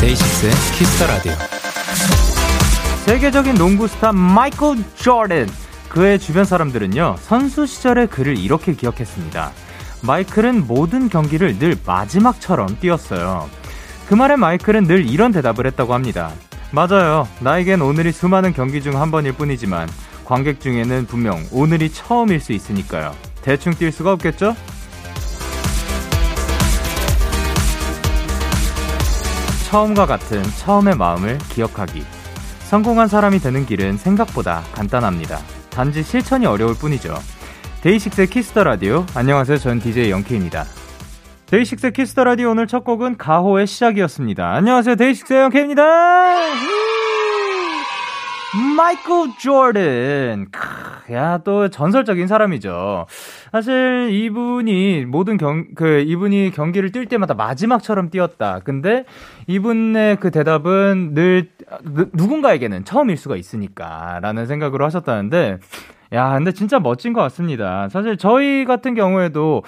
데이식스의 키스 더 라디오. 세계적인 농구 스타 마이클 조던. 그의 주변 사람들은요, 선수 시절의 그를 이렇게 기억했습니다. 마이클은 모든 경기를 늘 마지막처럼 뛰었어요. 그 말에 마이클은 늘 이런 대답을 했다고 합니다. 맞아요. 나에겐 오늘이 수많은 경기 중 한 번일 뿐이지만, 관객 중에는 분명 오늘이 처음일 수 있으니까요. 대충 뛸 수가 없겠죠? 처음과 같은 처음의 마음을 기억하기. 성공한 사람이 되는 길은 생각보다 간단합니다. 단지 실천이 어려울 뿐이죠. 데이식스의 키스 더 라디오. 안녕하세요. 전 DJ 영케이입니다. 데이식스의 키스 더 라디오 오늘 첫 곡은 가호의 시작이었습니다. 안녕하세요. 데이식스의 영케이입니다. 마이클 조던. 야, 또 전설적인 사람이죠. 사실 이분이 모든 경, 그, 이분이 경기를 뛸 때마다 마지막처럼 뛰었다. 근데 이분의 그 대답은 늘 누군가에게는 처음일 수가 있으니까 라는 생각으로 하셨다는데, 야, 근데 진짜 멋진 것 같습니다. 사실 저희 같은 경우에도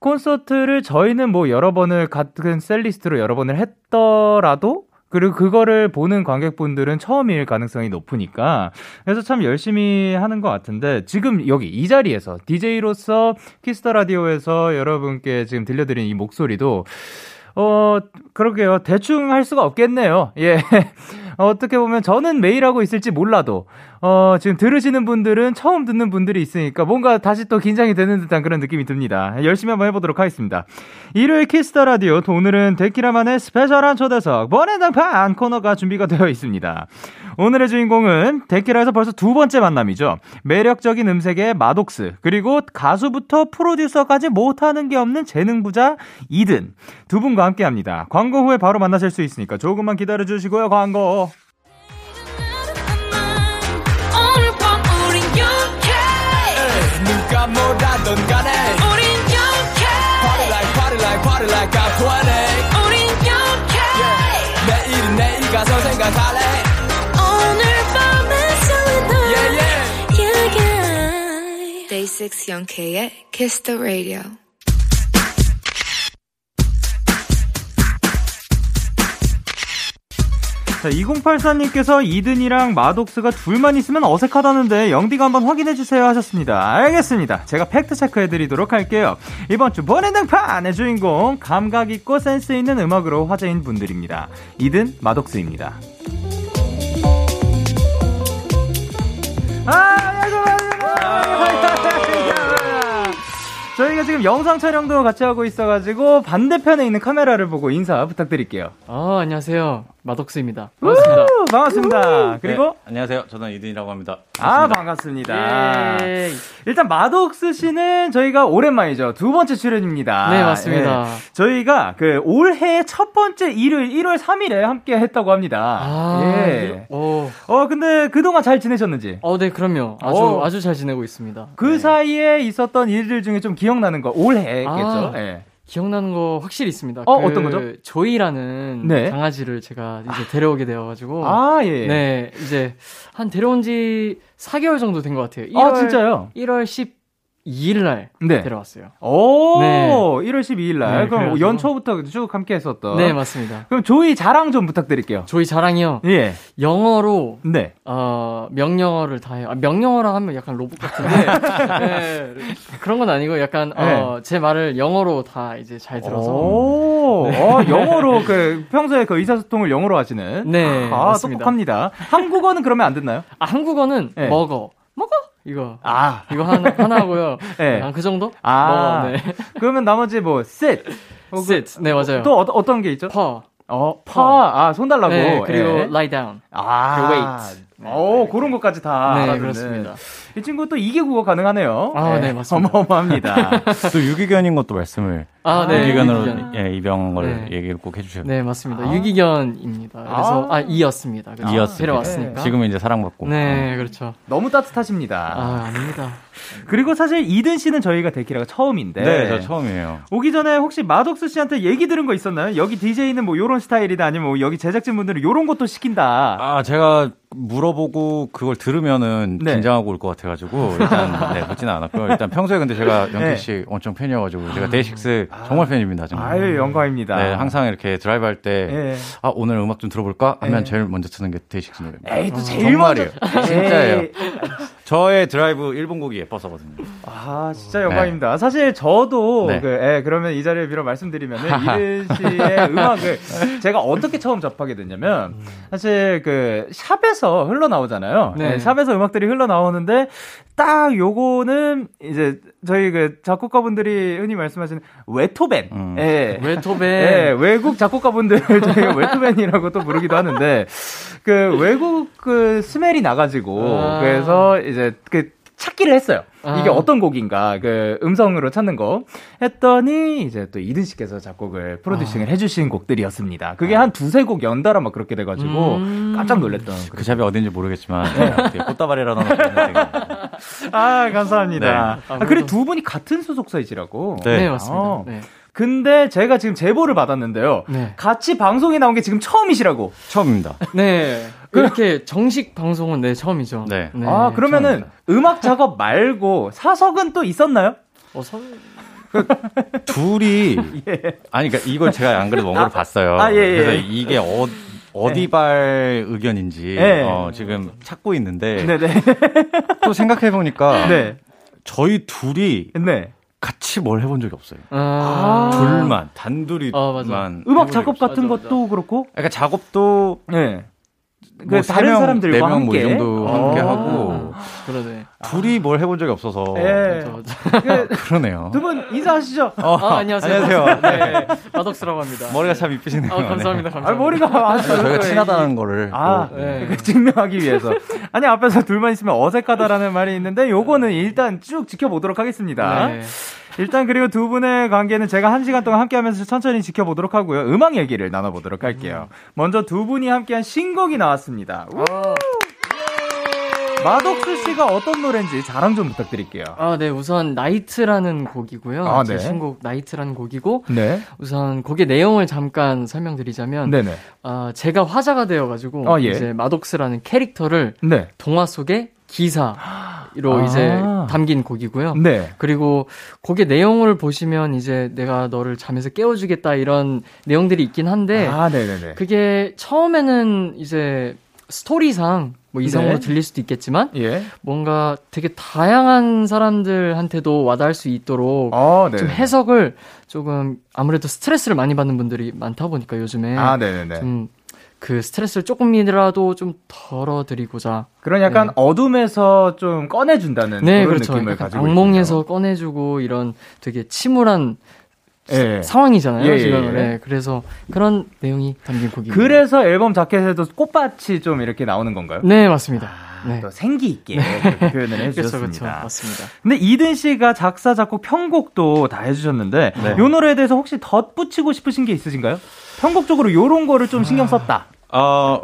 콘서트를 저희는 뭐 여러 번을 같은 setlist로 여러 번을 했더라도 그리고 그거를 보는 관객분들은 처음일 가능성이 높으니까 그래서 참 열심히 하는 것 같은데 지금 여기 이 자리에서 DJ로서 키스 더 라디오에서 여러분께 지금 들려드린 이 목소리도 어, 그러게요. 대충 할 수가 없겠네요. 예. 어떻게 보면 저는 매일 하고 있을지 몰라도, 어, 지금 들으시는 분들은 처음 듣는 분들이 있으니까 뭔가 다시 또 긴장이 되는 듯한 그런 느낌이 듭니다. 열심히 한번 해보도록 하겠습니다. 일요일 키스 더 라디오, 오늘은 데키라만의 special한 초대석, 본인등판 코너가 준비가 되어 있습니다. 오늘의 주인공은 데키라에서 벌써 두 번째 만남이죠. 매력적인 음색의 마독스, 그리고 가수부터 프로듀서까지 못하는 게 없는 재능 부자 이든. 두 분과 함께 합니다. 광고 후에 바로 만나실 수 있으니까 조금만 기다려 주시고요, 광고. 뭐라던 간에 우린 영케 Party like party like party like I'm 20 우린 영케 yeah. 내일은 내일 가서 생각할래 오늘 밤에 설레 yeah, yeah. yeah, yeah. Day 6 영케의 Kiss the Radio 자, 2084님께서 이든이랑 마독스가 둘만 있으면 어색하다는데 영디가 한번 확인해주세요 하셨습니다. 알겠습니다. 제가 팩트체크 해드리도록 할게요. 이번 주 번외등판의 주인공, 감각있고 센스있는 음악으로 화제인 분들입니다. 이든, 마독스입니다. 아, 저희가 지금 영상 촬영도 같이 하고 있어가지고 반대편에 있는 카메라를 보고 인사 부탁드릴게요. 아, 안녕하세요. 마독스입니다. 반갑습니다. 우, 반갑습니다. 그리고 네, 안녕하세요. 저는 이든이라고 합니다. 반갑습니다. 아 반갑습니다. 예. 일단 마독스 씨는 저희가 오랜만이죠. 두 번째 출연입니다. 네 맞습니다. 예. 저희가 그 올해 첫 번째 일요일 1월 3일에 함께 했다고 합니다. 아, 예. 어. 어 근데 그동안 잘 지내셨는지? 어네 그럼요. 아주 어. 아주 잘 지내고 있습니다. 그 네. 사이에 있었던 일들 중에 좀 기 억나는 거 올해겠죠. 아. 예. 기억나는 거 확실히 있습니다. 어, 그 어떤 거죠? 조이라는 네. 강아지를 제가 이제 아. 데려오게 되어가지고. 아, 예. 네, 이제 한 데려온 지 4개월 정도 된 것 같아요. 1월, 아, 진짜요? 1월 10, 2일 날 네. 데려왔어요. 오, 네. 1월 12일 날. 네, 그럼 그래서... 연초부터 쭉 함께 했었던. 네, 맞습니다. 그럼 조이 자랑 좀 부탁드릴게요. 조이 자랑이요? 예. 영어로 네. 어, 명령어를 다 해요. 아, 명령어라 하면 약간 로봇 같은데. 네. 그런 건 아니고 약간 어, 네. 제 말을 영어로 다 이제 잘 들어서. 오, 네. 어, 영어로 그 평소에 그 의사소통을 영어로 하시는. 네. 아, 맞습니다. 똑똑합니다. 한국어는 그러면 안 됐나요? 아, 한국어는 네. 먹어. 먹어? 이거. 아. 이거 하나, 하나 하고요. 네. 한그 정도? 아. 뭐, 네. 그러면 나머지 뭐, sit. sit. 네, 맞아요. 또 어, 떤게 있죠? 퍼. 어, 퍼. 아, 손 달라고. 네, 그리고 예. lie down. 아. wait. 어, 그런 것까지 다 네, 알아듣는. 그렇습니다. 이 친구 또 이게 국어 가능하네요. 아, 네, 맞습니다. 어마어마합니다. 또 유기견인 것도 말씀을 아, 네. 유기견으로 유기견. 예, 입양을 네. 얘기를 꼭 해주셔요. 네, 맞습니다. 아. 유기견입니다. 그래서, 아. 아, 이었습니다. 그래서 이었습니다. 데려왔으니까. 지금은 이제 사랑받고. 네, 그렇죠. 너무 따뜻하십니다. 아, 아닙니다. 그리고 사실 이든 씨는 저희가 데키라가 처음인데. 네, 저 처음이에요. 오기 전에 혹시 마덕스 씨한테 얘기 들은 거 있었나요? 여기 DJ는 뭐 요런 스타일이다 아니면 뭐 여기 제작진분들은 요런 것도 시킨다. 아, 제가 물어보고 그걸 들으면은 네. 긴장하고 올 것 같아 가지고 일단 네, 묻지는 않았고요. 일단 평소에 근데 제가 네. 영케이 씨 엄청 팬이어가지고 제가 데이식스 정말 팬입니다. 정말. 아유, 영광입니다. 네, 항상 이렇게 드라이브 할 때, 예. 아, 오늘 음악 좀 들어볼까? 하면 예. 제일 먼저 트는 게 데이식스 노래입니다. 에이, 또 제일 먼저. 정말이에요. 진짜예요. 저의 드라이브 1번 곡이 예뻐서거든요. 아, 진짜 영광입니다. 사실 저도, 네. 그, 예, 그러면 이 자리에 빌어 말씀드리면은, 이든 씨의 음악을 제가 어떻게 처음 접하게 됐냐면, 사실 그, 샵에서 흘러나오잖아요. 네. 예, 샵에서 음악들이 흘러나오는데, 딱 요거는, 이제, 저희 그 작곡가분들이 흔히 말씀하시는 외토벤. 음. 예. 외토벤. 예, 외국 작곡가분들 저희가 웨트맨이라고 또 부르기도 하는데 그 외국 그 스멜이 나가지고 아. 그래서 이제 그 찾기를 했어요. 이게 아. 어떤 곡인가 그 음성으로 찾는 거 했더니 이제 또 이든 씨께서 작곡을 프로듀싱을 해주신 곡들이었습니다. 그게 한 두세 곡 연달아 막 그렇게 돼가지고 음. 깜짝 놀랐던. 그 샵이 어딘지 모르겠지만, 네. 되게 꽃다발이라는 아 감사합니다. 네. 아, 아, 그리고 두 분이 같은 소속사이시라고. 네. 네, 맞습니다. 어. 네. 근데 제가 지금 제보를 받았는데요. 네. 같이 방송에 나온 게 지금 처음이시라고. 처음입니다. 네. 그렇게 정식 방송은 네, 처음이죠. 네. 아, 그러면은 음악 작업 말고 사석은 또 있었나요? 어, 서... 둘이 아니 그러니까 이걸 제가 안 그래도 원고를 봤어요. 아, 예, 예. 그래서 이게 어, 어디발 의견인지 네. 어, 지금 찾고 있는데 네네. 또 생각해 보니까 네. 저희 둘이 네. 같이 뭘 해본 적이 없어요. 아, 둘만 단둘이만 어, 맞아. 음악 작업. 같은 맞아, 것도 그렇고. 그러니까 작업도 네. 그 뭐 다른 세 명, 사람들과 네명 함께. 뭐 이 정도 함께 어. 하고 그러네. 둘이 뭘 해본 적이 없어서 예. 그, 그러네요. 두 분 인사하시죠. 아, 안녕하세요. 안녕하세요. 네. 마덕스라고 합니다. 머리가 참 이쁘시네요. 아, 감사합니다. 감사합니다. 아, 머리가 아주. 저희가 친하다는 거를 아, 또, 네. 그 증명하기 위해서. 아니, 앞에서 둘만 있으면 어색하다라는 말이 있는데, 요거는 일단 쭉 지켜보도록 하겠습니다. 네. 일단 그리고 두 분의 관계는 제가 한 시간 동안 함께 하면서 천천히 지켜보도록 하고요. 음악 얘기를 나눠보도록 할게요. 먼저 두 분이 함께한 신곡이 나왔습니다. 우! 마독스 씨가 어떤 노래인지 자랑 좀 부탁드릴게요. 아, 네. 우선 Knight라는 곡이고요. 아, 제 네. 신곡 Knight라는 곡이고 네. 우선 곡의 내용을 잠깐 설명드리자면 네네. 아, 제가 화자가 되어 가지고 아, 예. 이제 마독스라는 캐릭터를 네. 동화 속의 기사 로 아. 이제 담긴 곡이고요. 네. 그리고 곡의 내용을 보시면 이제 내가 너를 잠에서 깨워주겠다 이런 내용들이 있긴 한데 아, 네네네. 그게 처음에는 이제 스토리상 뭐 이성으로 네. 들릴 수도 있겠지만 예. 뭔가 되게 다양한 사람들한테도 와닿을 수 있도록 어, 네. 좀 해석을 조금 아무래도 스트레스를 많이 받는 분들이 많다 보니까 요즘에 아. 좀 그 스트레스를 조금이라도 좀 덜어드리고자 그런 약간 네. 어둠에서 좀 꺼내준다는 네 그런 그렇죠 느낌을 가지고 악몽에서 꺼내주고 이런 되게 침울한 예. 상황이잖아요 예, 예, 지금 예. 네, 그래서 그런 내용이 담긴 곡입니다 그래서 앨범 자켓에도 꽃밭이 좀 이렇게 나오는 건가요? 네 맞습니다 네 또 생기 있게 그렇게 표현을 해주셨습니다. 맞습니다 근데 이든 씨가 작사 작곡 편곡도 다 해주셨는데 네. 이 노래에 대해서 혹시 덧붙이고 싶으신 게 있으신가요? 편곡적으로 요런 거를 좀 신경 썼다. 어,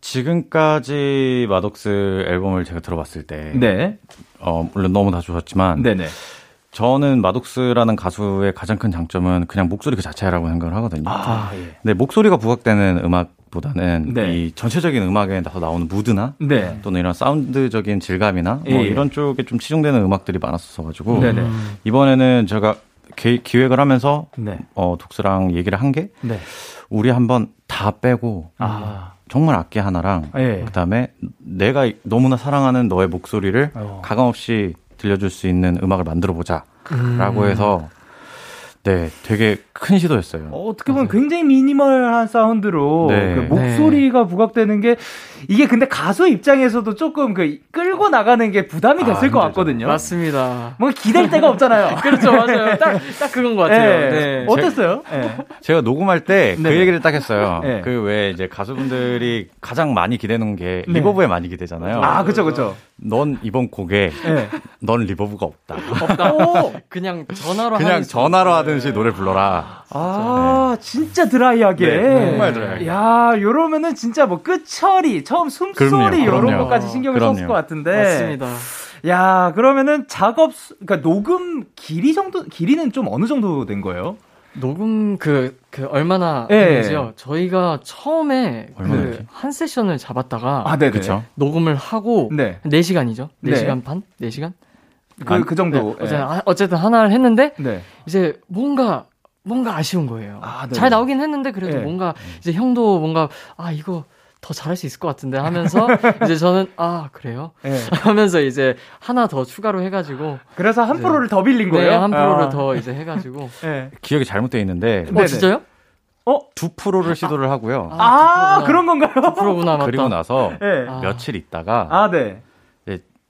지금까지 마독스 앨범을 제가 들어봤을 때, 네, 어, 물론 너무 다 좋았지만, 네네. 저는 마독스라는 가수의 가장 큰 장점은 그냥 목소리 그 자체라고 생각을 하거든요. 아, 예. 근데 목소리가 부각되는 음악 보다는 네. 이 전체적인 음악에 나서 나오는 무드나 네. 또는 이런 사운드적인 질감이나 뭐 예, 예. 이런 쪽에 좀 치중되는 음악들이 많았어 가지고 네네. 이번에는 제가 기, 기획을 하면서 네. 어, 독스랑 얘기를 한게 네. 우리 한번 다 빼고 아. 정말 악기 하나랑 예. 그다음에 내가 너무나 사랑하는 너의 목소리를 어. 가감 없이 들려줄 수 있는 음악을 만들어 보자라고 해서 네 되게 큰 시도였어요. 어, 어떻게 보면 굉장히 미니멀한 사운드로 네. 그 목소리가 부각되는 게 이게 근데 가수 입장에서도 조금 그 끌고 나가는 게 부담이 됐을 아, 것 같거든요. 맞습니다. 뭔가 기댈 데가 없잖아요. 그렇죠, 맞아요. 딱, 딱 그건 것 같아요. 네. 네. 어땠어요? 네. 제가 녹음할 때 그 얘기를 딱 했어요. 네. 그왜 이제 가수분들이 가장 많이 기대는 게 네. 리버브에 많이 기대잖아요. 아, 그쵸, 그쵸. 넌 이번 곡에 네. 넌 reverb가 없다. 없다. 그냥 전화로 그냥 전화로 하듯이 노래 불러라. 아, 진짜 드라이하게. 네, 정말 드라이. 야, 요러면은 진짜 뭐 끝처리, 처음 숨소리 요런 것까지 신경을 그럼요. 썼을 것 같은데. 맞습니다. 야, 그러면은 작업, 그러니까 녹음 길이 정도, 길이는 좀 어느 정도 된 거예요? 녹음 그, 그, 얼마나 했는지요? 네. 저희가 처음에 그, 한 세션을 잡았다가. 아, 네네. 그쵸? 녹음을 하고. 네. 4시간이죠? 4시간 네. 반? 4시간? 그, 그 정도. 네. 네. 어쨌든 하나를 했는데. 네. 이제 뭔가, 뭔가 아쉬운 거예요. 아, 잘 나오긴 했는데 그래도 네. 뭔가 이제 형도 뭔가 아 이거 더 잘할 수 있을 것 같은데 하면서 이제 저는 아 그래요 네. 하면서 이제 하나 더 추가로 해가지고 그래서 한 프로를 더 빌린 거예요. 네, 한 프로를 아. 더 이제 해가지고 네. 기억이 잘못되어 있는데 어 진짜요? 어? 두 프로를 시도를 하고요. 아, 아 그런 건가요? 두 프로구나, 맞다. 그리고 나서 네. 며칠 있다가 아, 네.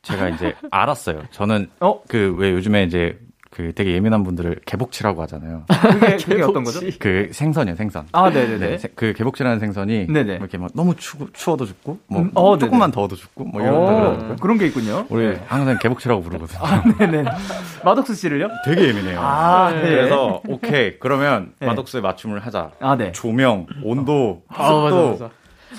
제가 이제 알았어요. 저는 어? 그왜 요즘에 이제 그 되게 예민한 분들을 개복치라고 하잖아요. 그게, 그게 어떤 거죠? 그 생선이요, 생선. 아, 네네네. 네, 그 개복치라는 생선이 네네. 이렇게 막 너무 추, 추워도 죽고, 뭐 음, 어, 조금만 더워도 죽고, 뭐 이런 거 그런 게 있군요. 우리 네. 항상 개복치라고 부르거든요. 아, 네네. 마독스 씨를요? 되게 예민해요. 아, 네. 그래서 오케이 그러면 네. 마독스에 맞춤을 하자. 아, 네. 조명, 온도, 습도. 아, 맞아, 맞아.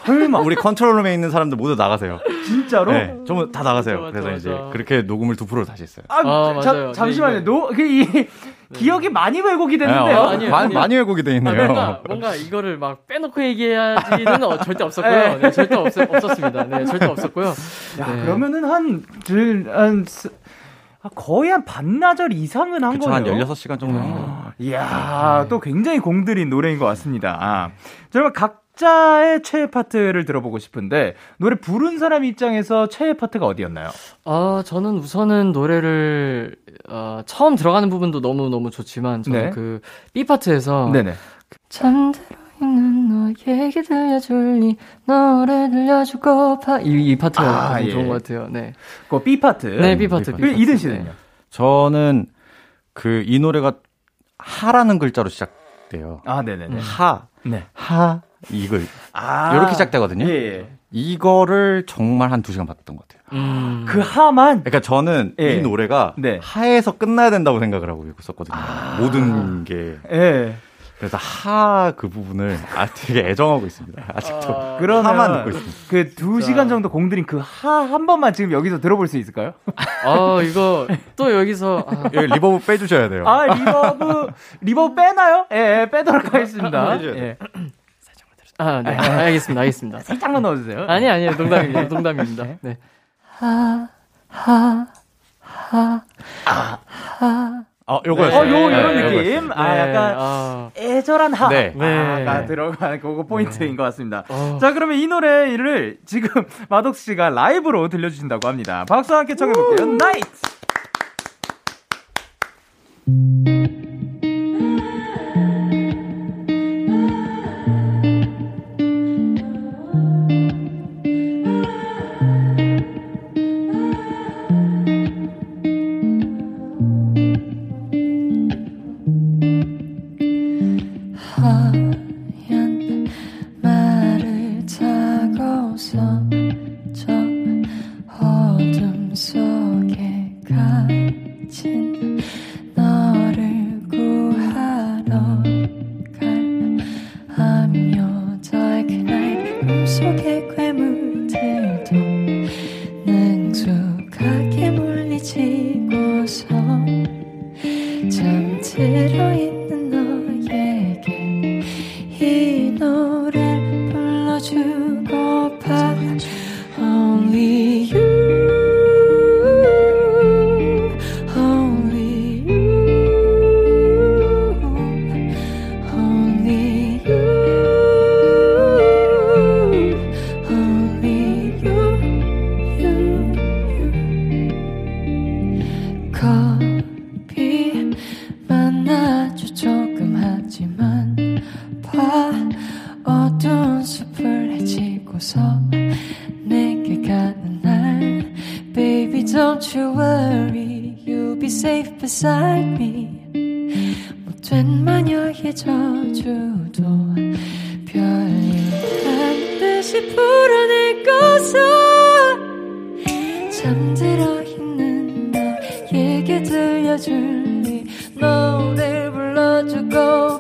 설마 우리 control room에 있는 사람들 모두 나가세요. 진짜로? 네, 전부 다 나가세요. 맞아, 그래서 맞아. 이제 그렇게 녹음을 두 프로 다시 했어요. 아, 아 자, 잠시만요. 네, 노, 그, 이, 네. 기억이 많이 왜곡이 됐는데요. 네, 어, 아니요, 많이, 많이 왜곡이 돼 있네요. 아, 뭔가, 뭔가 이거를 막 빼놓고 얘기해야지는 어, 절대 없었고요. 네. 네, 절대 없, 없었습니다. 네, 절대 없었고요. 야, 네. 그러면은 한, 한, 거의 한 반나절 이상은 한 거예요. 한 16시간 정도 한 거예요. 이야, 네. 또 굉장히 공들인 노래인 것 같습니다. 아, 저러면 각 각자의 최애 파트를 들어보고 싶은데 노래 부른 사람 입장에서 최애 파트가 어디였나요? 어, 저는 우선은 노래를 어, 처음 들어가는 부분도 너무 너무 좋지만 저는 네. 그 B 파트에서 네네. 잠들어 있는 너에게 들려줄니 너를 들려주고파 이, 이 파트가 아, 예. 좋은 것 같아요. 네. 그 B 파트. 네, B 파트. B 파트. 이든 씨는요? 저는 그 이 노래가 하라는 글자로 시작돼요. 아, 네네. 하. 네. 하. 이걸 아, 이렇게 시작되거든요. 예, 예. 이거를 정말 한 두 시간 봤던 것 같아요. 음. 그 하만? 그러니까 저는 예. 이 노래가 네. 하에서 끝나야 된다고 생각을 하고 있었거든요. 아. 모든 게. 예. 그래서 하 그 부분을 아 되게 애정하고 있습니다. 아직도 아, 그러면 하만 듣고 있습니다. 그 두 시간 정도 공들인 그 하 한 번만 지금 여기서 들어볼 수 있을까요? 아 이거 또 여기서 아. reverb 빼주셔야 돼요. 아 reverb reverb 빼나요? 예, 예 빼도록 하겠습니다. 예. 아, 네. 아, 알겠습니다. 알겠습니다. 살짝만 넣어주세요. 아니, 아니요. 농담입니다. 농담입니다. 네. 네. 하, 하, 하, 아, 하. 어, 요거였어요. 어, 요, 요런 네, 느낌. 네, 아, 약간, 어. 애절한 하. 네. 가 네. 들어간 그거 포인트인 네. 것 같습니다. 어. 자, 그러면 이 노래를 지금 마덕스 씨가 라이브로 들려주신다고 합니다. 박수와 함께 청해볼게요. 나이트! 너에게 들려줄 이 노래 불러주고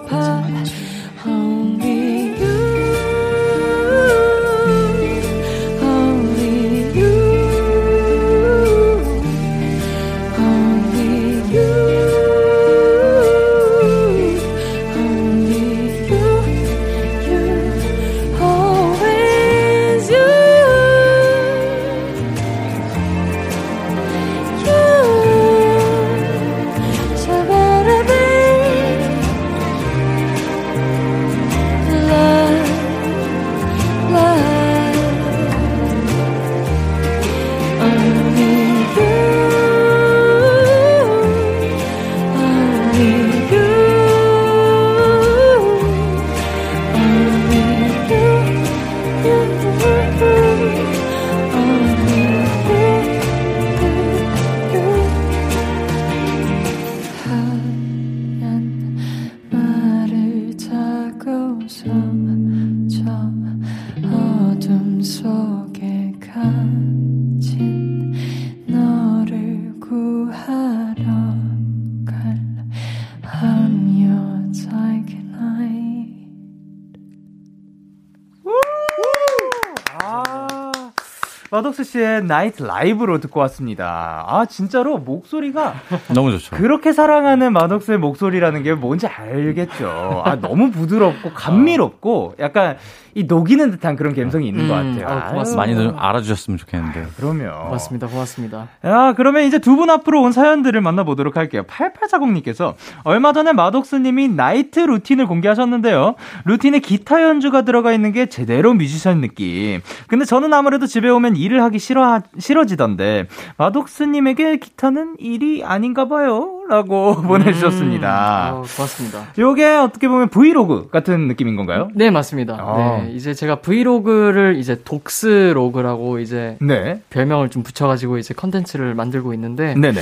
씨의 나이트 라이브로 듣고 왔습니다. 아, 진짜로 목소리가 너무 좋죠. 그렇게 사랑하는 마덕스의 목소리라는 게 뭔지 알겠죠. 아, 너무 부드럽고 감미롭고 약간 이 녹이는 듯한 그런 감성이 있는 음, 것 같아요. 아, 고맙습니다. 많이들 알아주셨으면 좋겠는데. 아, 그럼요. 고맙습니다. 고맙습니다. 야, 그러면 이제 두 분 앞으로 온 사연들을 만나보도록 할게요. 8840님께서 얼마 전에 마독스님이 나이트 루틴을 공개하셨는데요. 루틴에 기타 연주가 들어가 있는 게 제대로 뮤지션 느낌. 근데 저는 아무래도 집에 오면 일을 하기 싫어, 싫어지던데, 마독스님에게 기타는 일이 아닌가 봐요. 라고 음, 보내주셨습니다. 어, 고맙습니다. 요게 어떻게 보면 브이로그 같은 느낌인 건가요? 네, 맞습니다. 어. 네, 이제 제가 vlog를 이제 독스로그라고 이제 네. 별명을 좀 붙여가지고 이제 컨텐츠를 만들고 있는데. 네네.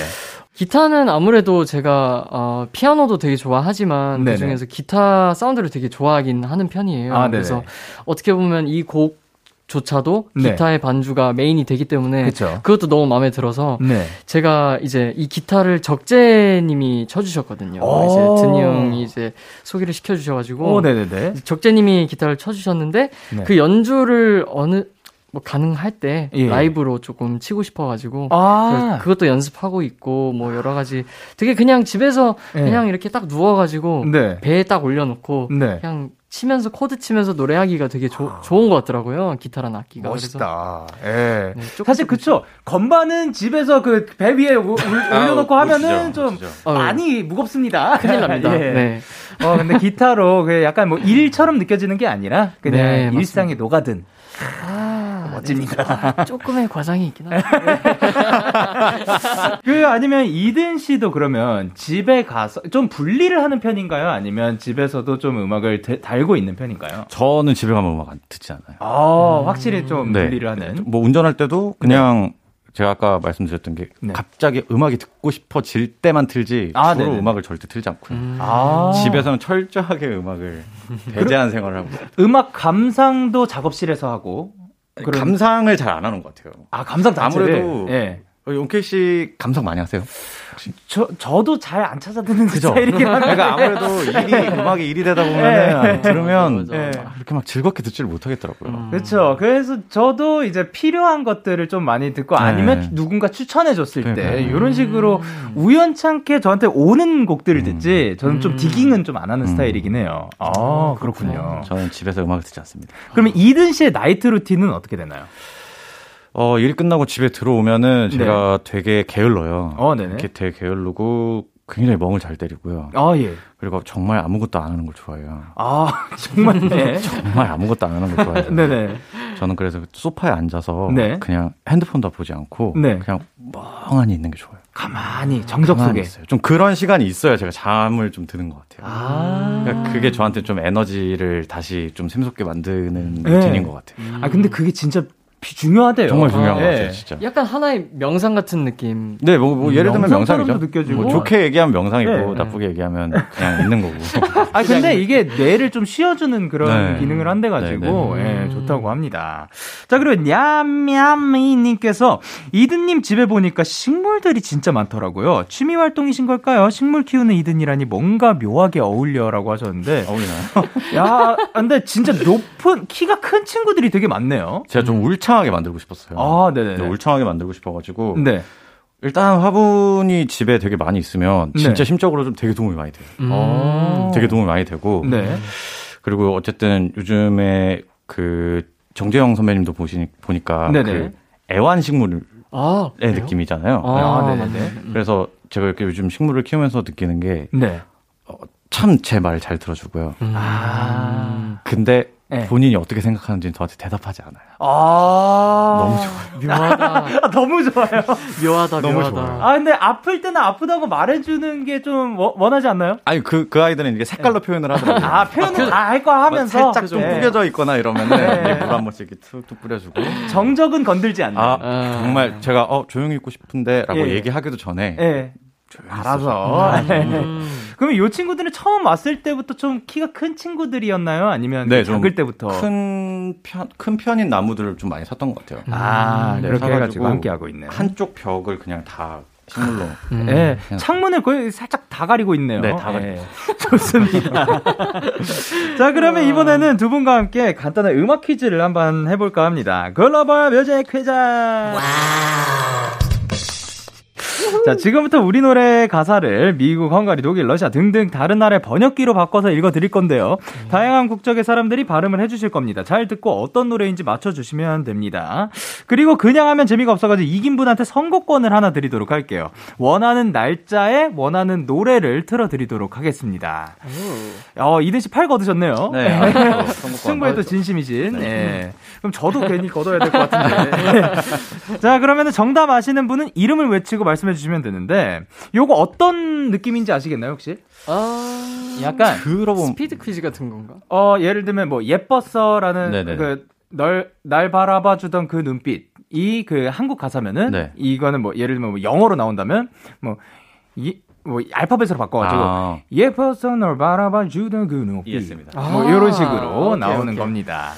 기타는 아무래도 제가 어, 피아노도 되게 좋아하지만 그 중에서 기타 사운드를 되게 좋아하긴 하는 편이에요. 아, 그래서 어떻게 보면 이 곡 조차도 네. 기타의 반주가 메인이 되기 때문에 그쵸. 그것도 너무 마음에 들어서 네. 제가 이제 이 기타를 적재님이 쳐주셨거든요. 이제 이든이 형이 이제 소개를 시켜주셔가지고 적재님이 기타를 쳐주셨는데 네. 그 연주를 어느 뭐 가능할 때 예. 라이브로 조금 치고 싶어가지고 아~ 그것도 연습하고 있고 뭐 여러 가지 되게 그냥 집에서 예. 그냥 이렇게 딱 누워가지고 네. 배에 딱 올려놓고 네. 그냥 치면서 코드 치면서 노래하기가 되게 조, 아. 좋은 것 같더라고요. 기타란 악기가. 멋있다. 예. 네, 사실 그쵸. 건반은 집에서 그 배 위에 오, 올려놓고 아, 하면은 멋지죠, 좀 멋지죠. 많이 무겁습니다. 큰일 납니다. 예. 네. 어 근데 기타로 그 약간 뭐 일처럼 느껴지는 게 아니라 그냥 네, 일상에 녹아든. 아, 멋집니다. 네. 조금의 과장이 있긴 하죠. 그 아니면 이든 씨도 그러면 집에 가서 좀 분리를 하는 편인가요? 아니면 집에서도 좀 음악을 대, 달고 있는 편인가요? 저는 집에 가면 음악 안 듣지 않아요. 아, 음. 확실히 좀 네. 분리를 하는. 뭐 운전할 때도 그냥 네. 제가 아까 말씀드렸던 게 네. 갑자기 음악이 듣고 싶어질 때만 틀지 아, 주로 네네. 음악을 절대 틀지 않고요. 음. 아. 집에서는 철저하게 음악을 배제한 생활을 하고 음악 감상도 작업실에서 하고 그런... 감상을 잘 안 하는 것 같아요. 아 감상 자체를 아무래도 네. 용케이 씨 감상 많이 하세요? 저 저도 잘 안 찾아 듣는 그 스타일이긴 한데 그러니까 아무래도 일이 음악이 일이 되다 보면 네. 들으면 네. 그렇게 막 즐겁게 듣지를 못하겠더라고요. 음. 그렇죠. 그래서 저도 이제 필요한 것들을 좀 많이 듣고 네. 아니면 누군가 추천해줬을 때 네. 이런 식으로 음. 우연찮게 저한테 오는 곡들을 듣지 저는 좀 음. 디깅은 좀 안 하는 음. 스타일이긴 해요. 아, 아 그렇군요. 저는 집에서 음악을 듣지 않습니다. 그러면 이든 씨의 나이트 루틴은 어떻게 되나요? 어, 일 끝나고 집에 들어오면은 제가 네. 되게 게을러요. 어, 네네. 이렇게 되게 게을르고 굉장히 멍을 잘 때리고요. 아, 예. 그리고 정말 아무것도 안 하는 걸 좋아해요. 아, 정말, 네. 정말 아무것도 안 하는 걸 좋아해요. 네네. 저는 그래서 소파에 앉아서 네. 그냥 핸드폰도 보지 않고 네. 그냥 멍하니 있는 게 좋아요. 가만히 정적 가만히 속에 있어요. 좀 그런 시간이 있어야 제가 잠을 좀 드는 것 같아요. 아~ 그러니까 그게 저한테 좀 에너지를 다시 좀 샘솟게 만드는 네. 루틴인 것 같아요. 아 근데 그게 진짜 중요하대요. 정말 중요한 아, 거죠, 진짜. 약간 하나의 명상 같은 느낌. 네, 뭐, 뭐 예를 들면 명상이죠. 느껴지고. 뭐 좋게 얘기하면 명상이고 네. 나쁘게 얘기하면 그냥 있는 거고. 아 근데 이게 뇌를 좀 쉬어주는 그런 네. 기능을 한대 가지고 네, 네. 예, 좋다고 합니다. 자 그리고 냠냠이님께서 이든님 집에 보니까 식물들이 진짜 많더라고요. 취미 활동이신 걸까요? 식물 키우는 이든이라니 뭔가 묘하게 어울려라고 하셨는데. 어울리나요? 야, 근데 진짜 높은 키가 큰 친구들이 되게 많네요. 제가 좀 울창 하게 만들고 싶었어요. 아, 네네. 네, 울창하게 만들고 싶어가지고. 네. 일단 화분이 집에 되게 많이 있으면 진짜 네. 심적으로 좀 되게 도움이 많이 돼요. 음. 되게 도움이 많이 되고. 네. 그리고 어쨌든 요즘에 그 정재영 선배님도 보시 보니까 네네. 그 애완 식물의 아, 느낌이잖아요. 아, 네. 네네. 그래서 제가 이렇게 요즘 식물을 키우면서 느끼는 게 네. 어, 참제 말 잘 들어주고요. 음. 아. 근데 네. 본인이 어떻게 생각하는지는 저한테 대답하지 않아요. 아 너무 좋아요. 묘하다. 너무 좋아요. 묘하다. 너무 묘하다. 좋아요. 아 근데 아플 때는 아프다고 말해주는 게 좀 원하지 않나요? 아니 그그 그 아이들은 이게 색깔로 네. 표현을 하더라고요. 아 표현을 다 할 거 하면서 살짝 좀 네. 뿌려져 있거나 이러면은 네. 물한 번씩 이렇게 툭툭 뿌려주고 정적은 건들지 않나. 아, 아, 정말 제가 어 조용히 있고 싶은데 라고 예. 얘기하기도 전에. 예. 알아서. 음. 그러면 이 친구들은 처음 왔을 때부터 좀 키가 큰 친구들이었나요? 아니면 네, 작을 때부터? 큰 편, 큰 편인 나무들을 좀 많이 샀던 것 같아요. 아, 네, 그렇게 해가지고 함께 하고 있네요. 한쪽 벽을 그냥 다 식물로. 음. 네, 창문을 거의 살짝 다 가리고 있네요. 네, 다 가리고. 네. 좋습니다. 자, 그러면 이번에는 두 분과 함께 간단한 음악 퀴즈를 한번 해볼까 합니다. 글로벌 뮤직 퀴즈! 와우. 자, 지금부터 우리 노래 가사를 미국, 헝가리, 독일, 러시아 등등 다른 나라의 번역기로 바꿔서 읽어 드릴 건데요. 다양한 국적의 사람들이 발음을 해 주실 겁니다. 잘 듣고 어떤 노래인지 맞춰 주시면 됩니다. 그리고 그냥 하면 재미가 없어 가지고 이긴 분한테 선곡권을 하나 드리도록 할게요. 원하는 날짜에 원하는 노래를 틀어 드리도록 하겠습니다. 어, 이든 씨 팔 거드셨네요. 네. 승부에 도 진심이신. 네. 네. 그럼 저도 괜히 걷어야 될 것 같은데. 자, 그러면 정답 아시는 분은 이름을 외치고 말씀해 주시면 되는데, 요거 어떤 느낌인지 아시겠나요, 혹시? 아, 약간. 들어보 스피드 퀴즈 같은 건가? 어, 예를 들면 뭐, 예뻤어라는 네네. 그, 널, 날 바라봐 주던 그 눈빛. 이 그 한국 가사면은, 네. 이거는 뭐, 예를 들면 뭐 영어로 나온다면, 뭐, 이, 뭐 알파벳으로 바꿔가지고 아. 예뻐서 널 바라봐 주던 그 눈빛 이해했습니다. 뭐 이런 식으로 아, 나오는 오케이. 겁니다.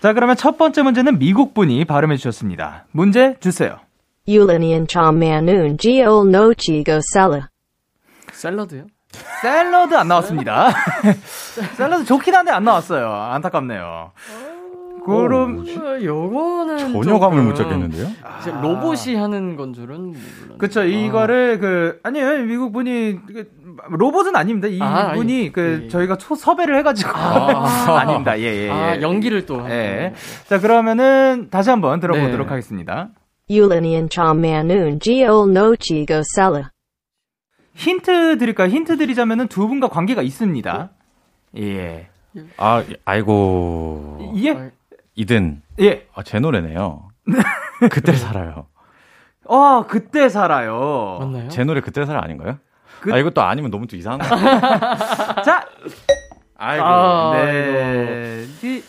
자, 그러면 첫 번째 문제는 미국 분이 발음해 주셨습니다. 문제 주세요. 유라니안 참매는 지올 노치고 샐러. 샐러드요? 샐러드 안 나왔습니다. 샐러드 좋긴 한데 안 나왔어요. 안타깝네요. 그럼 어, 요거는 전혀 감을 못 잡겠는데요? 아. 로봇이 하는 건 줄은 몰랐 그쵸 이거를 아. 그 아니에요 미국 분이 그, 로봇은 아닙니다. 이 아, 분이 그 예. 저희가 초 섭외를 해가지고 아. 닙니다 예, 예, 예. 아, 연기를 또. 예. 자 그러면은 다시 한번 들어보도록 네. 하겠습니다. 유라니안 참매는 지올 노치고 셀러. 힌트 드릴까요? 힌트 드리자면은 두 분과 관계가 있습니다. 예. 아, 아이고. 예? 이든. 예. 아, 제 노래네요. 그때 살아요. 아, 그때 살아요. 맞나요? 제 노래 그때 살아 아닌가요? 그... 아, 이것도 아니면 너무 또 이상한 거 자! 아이고. 아, 네. 이,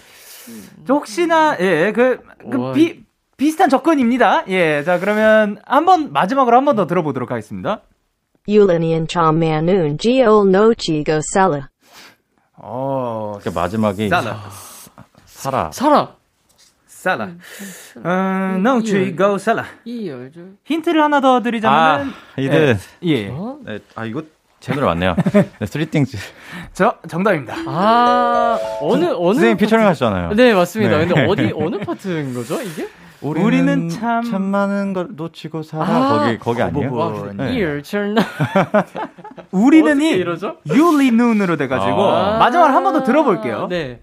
혹시나, 예, 그, 그 비, 비슷한 접근입니다. 예, 자, 그러면 한번, 마지막으로 한 번 더 들어보도록 하겠습니다. 노치고 살아. 어, 그 마지막이. 살아. 살아. 살아. 살라. 어, 노치고 살라. 힌트를 하나 더 드리자면. 아, 이들. 예. 예. 어? 네, 아, 이거 제 노래 맞네요. 네, 스리띵즈. 저 정답입니다. 아 어느 어느 선생님 피처링 하셨잖아요. 네 맞습니다. 네. 근데 어디 어느 파트인 거죠 이게? 우리는, 우리는 참... 참 많은 걸 놓치고 살아. 아~ 거기 거기 아니에요? 뭐, 뭐, 네. 우리는 이 유리 눈으로 돼가지고 아~ 마지막으로 한 번 더 들어볼게요. 네.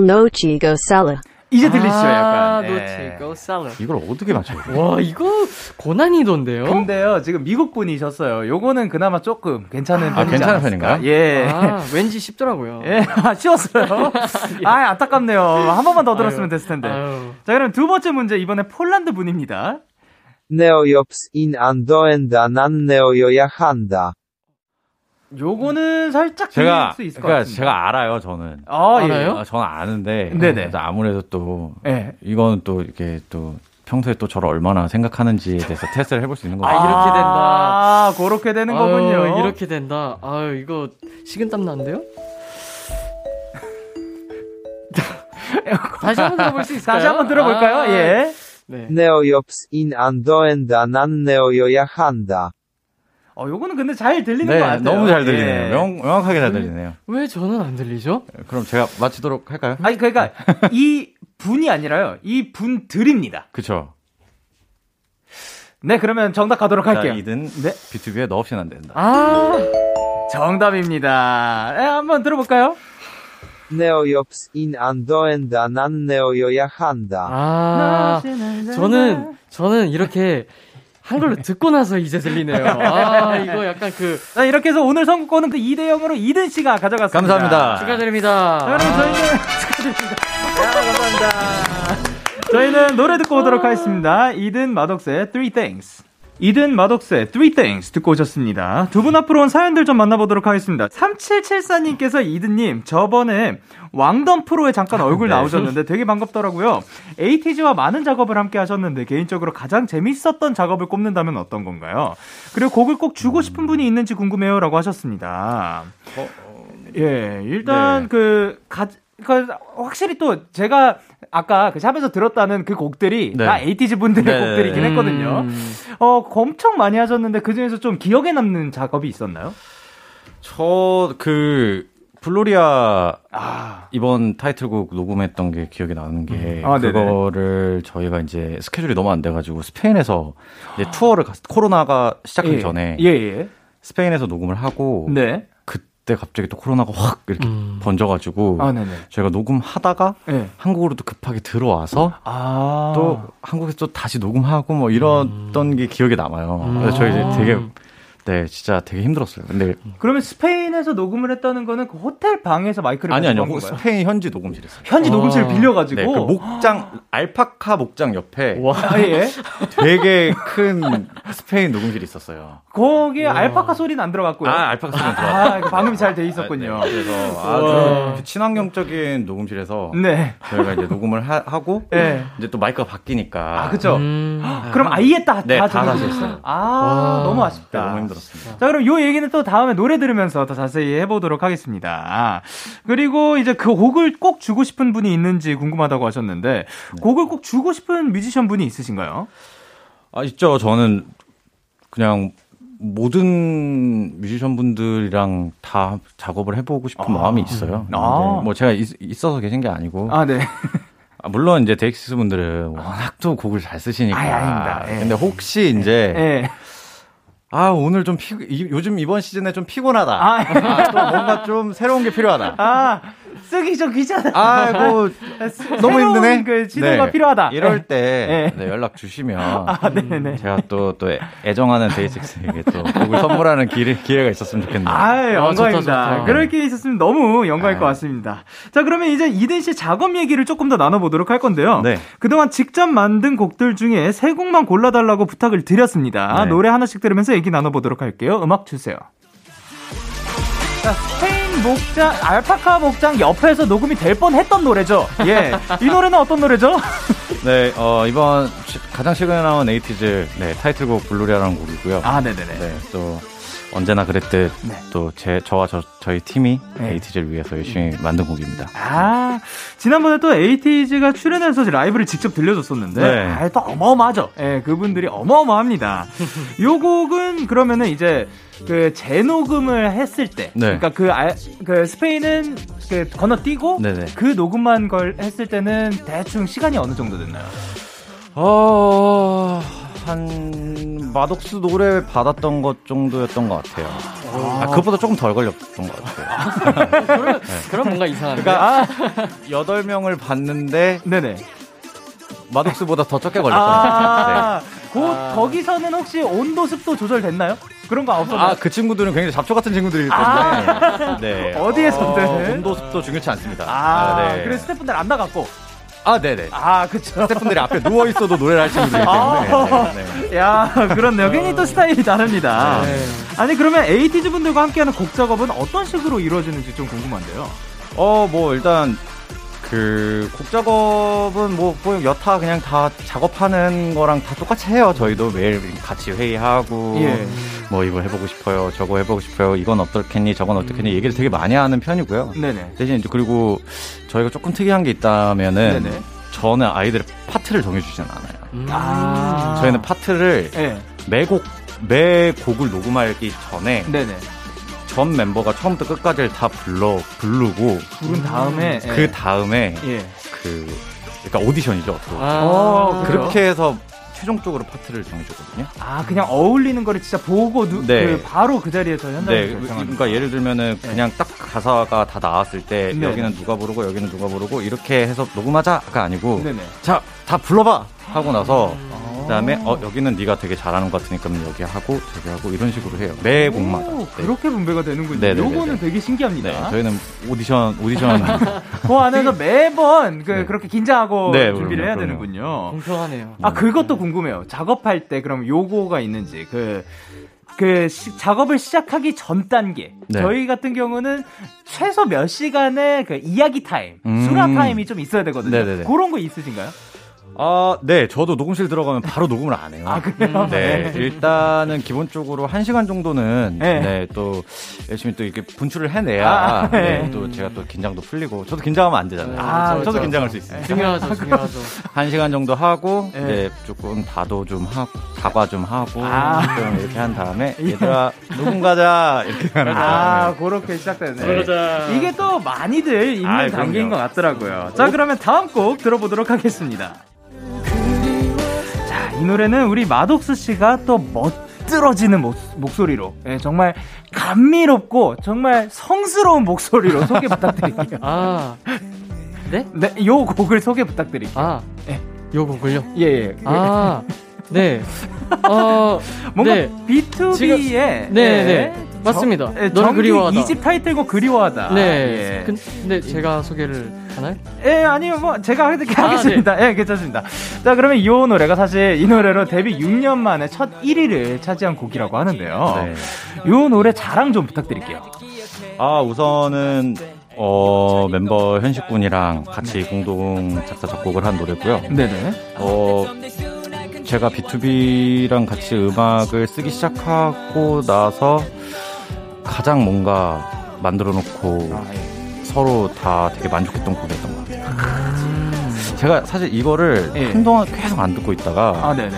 놓치고 살아. 이제 들리시죠, 아, 약간. 살라. 이걸 어떻게 맞춰요? 와, 이거 고난이도인데요? 근데요, 지금 미국 분이셨어요. 요거는 그나마 조금 괜찮은 아, 괜찮은 편인가요? 예. 아, 왠지 쉽더라고요. 예, 아, 쉬웠어요. 예. 아, 안타깝네요. 한 번만 더 들었으면 됐을 텐데. 아유. 자, 그럼 두 번째 문제, 이번에 폴란드 분입니다. Neojops in andoenda nan. 요거는 살짝 제가 수 있을 그러니까 제가 알아요, 저는. 아, 알아요? 아, 저는 아는데. 네네. 아무래도 또 네. 이건 또 이렇게 또 평소에 또 저를 얼마나 생각하는지에 대해서 테스트를 해볼 수 있는 거죠. 아, 이렇게 된다. 아, 그렇게 되는 아유, 거군요. 이렇게 된다. 아유, 이거 식은땀 나는데요? 다시 한번 들어볼 수 있을까요? 다시 한번 들어볼까요? 아, 예. 네. 네오엽스 인 안도엔다 난 네오여야 한다. 어, 요거는 근데 잘 들리는 네, 것 같아요. 너무 잘 들리네요. 예. 명, 명확하게 잘 들리네요. 왜 저는 안 들리죠? 그럼 제가 마치도록 할까요? 아니, 그러니까 이 분이 아니라요. 이 분들입니다. 그쵸. 네, 그러면 정답 가도록 할게요. 자, 이든 네. B2B에 너 없이는 안 된다. 아, 정답입니다. 네, 한번 들어볼까요? 네오엽스 인 안 도엔다 난 네오여야 한다. 아, 저는, 저는 이렇게 한글로 듣고 나서 이제 들리네요. 아, 이거 약간 그. 자, 이렇게 해서 오늘 선곡권은 그 2대 0으로 이든 씨가 가져갔습니다. 감사합니다. 축하드립니다. 자, 그럼 저희는 축하드립니다. 야, 감사합니다. 저희는 노래 듣고 오도록 하겠습니다. 이든 마덕스의 Three Things. 이든 마덕스의 Three Things 듣고 오셨습니다. 두 분 앞으로 온 사연들 좀 만나보도록 하겠습니다. 3774님께서 이든님, 저번에 왕덤 프로에 잠깐 얼굴 네. 나오셨는데 되게 반갑더라고요. 에이티즈와 많은 작업을 함께 하셨는데 개인적으로 가장 재밌었던 작업을 꼽는다면 어떤 건가요? 그리고 곡을 꼭 주고 싶은 분이 있는지 궁금해요. 라고 하셨습니다. 어, 어, 예, 일단 네. 그, 가, 그 확실히 또 제가 아까 그 샵에서 들었다는 그 곡들이 네. 다 에이티즈 분들의 네. 곡들이긴 했거든요. 음. 어, 엄청 많이 하셨는데 그 중에서 좀 기억에 남는 작업이 있었나요? 저 그 블로리아 아. 이번 타이틀곡 녹음했던 게 기억이 나는 게 음. 아, 그거를 저희가 이제 스케줄이 너무 안 돼가지고 스페인에서 이제 투어를 갔 코로나가 시작하기 예. 전에 예, 예. 스페인에서 녹음을 하고 네. 그때 갑자기 또 코로나가 확 이렇게 음. 번져가지고 아, 저희가 녹음하다가 네. 한국으로 도 급하게 들어와서 아. 또 한국에서 또 다시 녹음하고 뭐 이랬던 음. 게 기억에 남아요. 그래서 저희 이제 되게 음. 네, 진짜 되게 힘들었어요. 근데 그러면 스페인에서 녹음을 했다는 거는 그 호텔 방에서 마이크를 아니 아니요. 건가요? 스페인 현지 녹음실에서 현지 아~ 녹음실을 빌려 가지고 네, 그 목장 알파카 목장 옆에 와, 예. 되게 큰 스페인 녹음실이 있었어요. 거기에 와. 알파카 소리는 안 들어갔고요. 아, 알파카 소리는 들어갔어요. 아, 그 방음이 잘 돼 있었군요. 네, 그래서 아주 친환경적인 녹음실에서 네. 저희가 이제 녹음을 하, 고 네. 이제 또 마이크가 바뀌니까 아, 그죠? 음. 그럼 아예 다, 네, 다, 다 다시 했어요. 아, 와. 너무 아쉽다. 네, 너무 힘들었어요. 들었습니다. 자, 그럼 요 얘기는 또 다음에 노래 들으면서 더 자세히 해보도록 하겠습니다. 그리고 이제 그 곡을 꼭 주고 싶은 분이 있는지 궁금하다고 하셨는데, 네. 곡을 꼭 주고 싶은 뮤지션 분이 있으신가요? 아, 있죠. 저는 그냥 모든 뮤지션 분들이랑 다 작업을 해보고 싶은 아, 마음이 있어요. 아. 뭐 제가 있, 어서 계신 게 아니고. 아, 네. 아, 물론 이제 데이식스 분들은 워낙 또 곡을 잘 쓰시니까. 아, 아닙니다. 예. 근데 혹시 이제 예. 아, 오늘 좀 피, 요즘 이번 시즌에 좀 피곤하다. 아, 아, 또 뭔가 좀 새로운 게 필요하다. 아, 쓰기 좀 귀찮아. 아이고, 너무 힘드네. 그 지도가 네. 필요하다. 이럴 네. 때 네. 네, 연락 주시면 아, 제가 또, 또 애정하는 데이식스에게 또 곡을 선물하는 기회, 기회가 있었으면 좋겠네요. 아, 영광입니다. 그럴 기회 있었으면 너무 영광일 아. 것 같습니다. 자, 그러면 이제 이든 씨 작업 얘기를 조금 더 나눠보도록 할 건데요. 네. 그동안 직접 만든 곡들 중에 세 곡만 골라달라고 부탁을 드렸습니다. 네. 노래 하나씩 들으면서 얘기 나눠보도록 할게요. 음악 주세요. 자, 목장, 알파카 목장 옆에서 녹음이 될 뻔 했던 노래죠. 예. 이 노래는 어떤 노래죠? 네, 어, 이번 가장 최근에 나온 에이티즈, 네, 타이틀곡 불놀이야라는 곡이고요. 아, 네네네. 네, 또, 언제나 그랬듯 네. 또 제 저와 저 저희 팀이 네. 에이티즈를 위해서 열심히 만든 곡입니다. 아 지난번에 또 에이티즈가 출연해서 라이브를 직접 들려줬었는데 네. 아, 또 어마어마하죠. 예, 그분들이 어마어마합니다. 요 곡은 그러면은 이제 그 재녹음을 했을 때, 네. 그러니까 그, 아, 그 스페인은 그 건너뛰고 네네. 그 녹음만 걸 했을 때는 대충 시간이 어느 정도 됐나요? 어. 한 마독스 노래 받았던 것 정도였던 것 같아요. 아, 그것보다 조금 덜 걸렸던 것 같아요. 그럼, 네. 그럼 뭔가 이상한데. 그러니까 여덟 명을 봤는데 네네. 마독스보다 더 적게 걸렸던 아~ 것 같아요. 네. 그, 아~ 거기서는 혹시 온도 습도 조절됐나요? 그런 거 없었나요? 아, 그 친구들은 굉장히 잡초 같은 친구들이기 때문에. 아~ 네. 어디에서든. 어, 온도 습도 중요치 않습니다. 아, 아 네. 그래서 스태프분들 안 나갔고. 아, 네네. 아, 그쵸. 스태프분들이 앞에 누워있어도 노래를 하시는 분이기 때문에. 아, 네, 네. 야, 그렇네요. 괜히 또 스타일이 다릅니다. 네. 아니, 그러면 에이티즈 분들과 함께하는 곡 작업은 어떤 식으로 이루어지는지 좀 궁금한데요. 어, 뭐, 일단, 그, 곡 작업은 뭐, 뭐, 여타 그냥 다 작업하는 거랑 다 똑같이 해요. 저희도 매일 같이 회의하고, 예. 뭐, 이거 해보고 싶어요. 저거 해보고 싶어요. 이건 어떻겠니? 저건 어떻겠니? 얘기를 되게 많이 하는 편이고요. 네네. 대신 이제 그리고 저희가 조금 특이한 게 있다면은, 네네. 저는 아이들의 파트를 정해주진 않아요. 음. 아. 저희는 파트를 네. 매곡, 매 곡을 녹음하기 전에, 네네. 전 멤버가 처음부터 끝까지를 다 불러 부르고 부른 다음에 그 예. 다음에 예. 그 그러니까 오디션이죠. 아, 어, 그렇게 해서 최종적으로 파트를 정해주거든요. 아 그냥 어울리는 거를 진짜 보고 누, 네. 그 바로 그 자리에서 현장에 네, 그러니까 예를 들면은 네. 그냥 딱 가사가 다 나왔을 때 네. 여기는 누가 부르고 여기는 누가 부르고 이렇게 해서 녹음하자가 아니고 자 다 불러봐 하고 나서 음. 그다음에 어 여기는 네가 되게 잘하는 것 같으니까 여기 하고 저기 하고 이런 식으로 해요. 매 곡마다. 네. 그렇게 분배가 되는군요. 네, 네, 네 요거는 되게 신기합니다. 네, 저희는 오디션 오디션 그 안에서 매번 그 네. 그렇게 긴장하고 네, 준비를 그럼요, 해야 그럼요. 되는군요. 공평하네요. 아 그것도 궁금해요. 작업할 때 그럼 요거가 있는지 그그 시, 작업을 시작하기 전 단계. 네. 저희 같은 경우는 최소 몇 시간의 그 이야기 타임, 음. 수다 타임이 좀 있어야 되거든요. 네네네. 그런 거 있으신가요? 아, 네. 저도 녹음실 들어가면 바로 녹음을 안 해요. 아, 그래요? 네. 네. 일단은 기본적으로 1시간 정도는 네. 네. 또 열심히 또 이렇게 분출을 해내야 아, 네. 네. 또 제가 또 긴장도 풀리고 저도 긴장하면 안 되잖아요. 아, 저도 그렇죠. 긴장할 수 있어요. 중요하죠, 중요하죠. 1시간 정도 하고 네. 이제 조금 다도 좀 하고 다과 좀 하고 아. 좀 이렇게 한 다음에 얘들아 녹음 가자 이렇게 하는. 아, 그렇게 시작되네. 그러자. 이게 또 많이들 있는 아, 단계인 것 같더라고요. 자, 그러면 다음 곡 들어보도록 하겠습니다. 이 노래는 우리 마독스 씨가 또 멋들어지는 목, 목소리로 네, 정말 감미롭고 정말 성스러운 목소리로 소개 부탁드릴게요. 아, 네? 네, 요 곡을 소개 부탁드릴게요. 아, 네. 요 곡을요? 예, 예. 아, 네. 어, 뭔가 네. B2B의 네, 네. 맞습니다. 정, 너 그리워하다. 이집 타이틀곡 그리워하다. 네. 예. 근데 제가 소개를 하나요? 예, 아니요, 뭐, 제가 이렇게 아, 하겠습니다. 네. 예, 괜찮습니다. 자, 그러면 이 노래가 사실 이 노래로 데뷔 6년 만에 첫 1위를 차지한 곡이라고 하는데요. 네. 이 노래 자랑 좀 부탁드릴게요. 아, 우선은, 어, 멤버 현식 군이랑 같이 공동 작사, 작곡을 한 노래고요. 네네. 어, 제가 B2B랑 같이 음악을 쓰기 시작하고 나서 가장 뭔가 만들어 놓고 아, 예. 서로 다 되게 만족했던 곡이었던 것 같아요. 음. 제가 사실 이거를 예. 한동안 계속 안 듣고 있다가 아, 네네.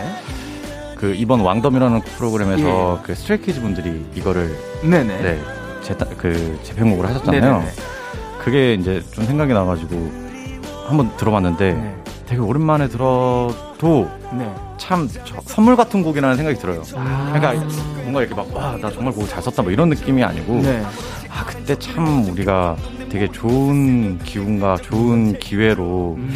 그 이번 킹덤이라는 프로그램에서 예. 그 스트레이키즈 분들이 이거를 네네. 네, 재, 그 재편곡을 하셨잖아요. 네네네. 그게 이제 좀 생각이 나가지고 한번 들어봤는데 네. 되게 오랜만에 들어도 네. 참 선물 같은 곡이라는 생각이 들어요. 아~ 그러니까 뭔가 이렇게 막 와 나 정말 곡 잘 썼다 뭐 이런 느낌이 아니고 네. 아 그때 참 우리가 되게 좋은 기운과 좋은 기회로 음.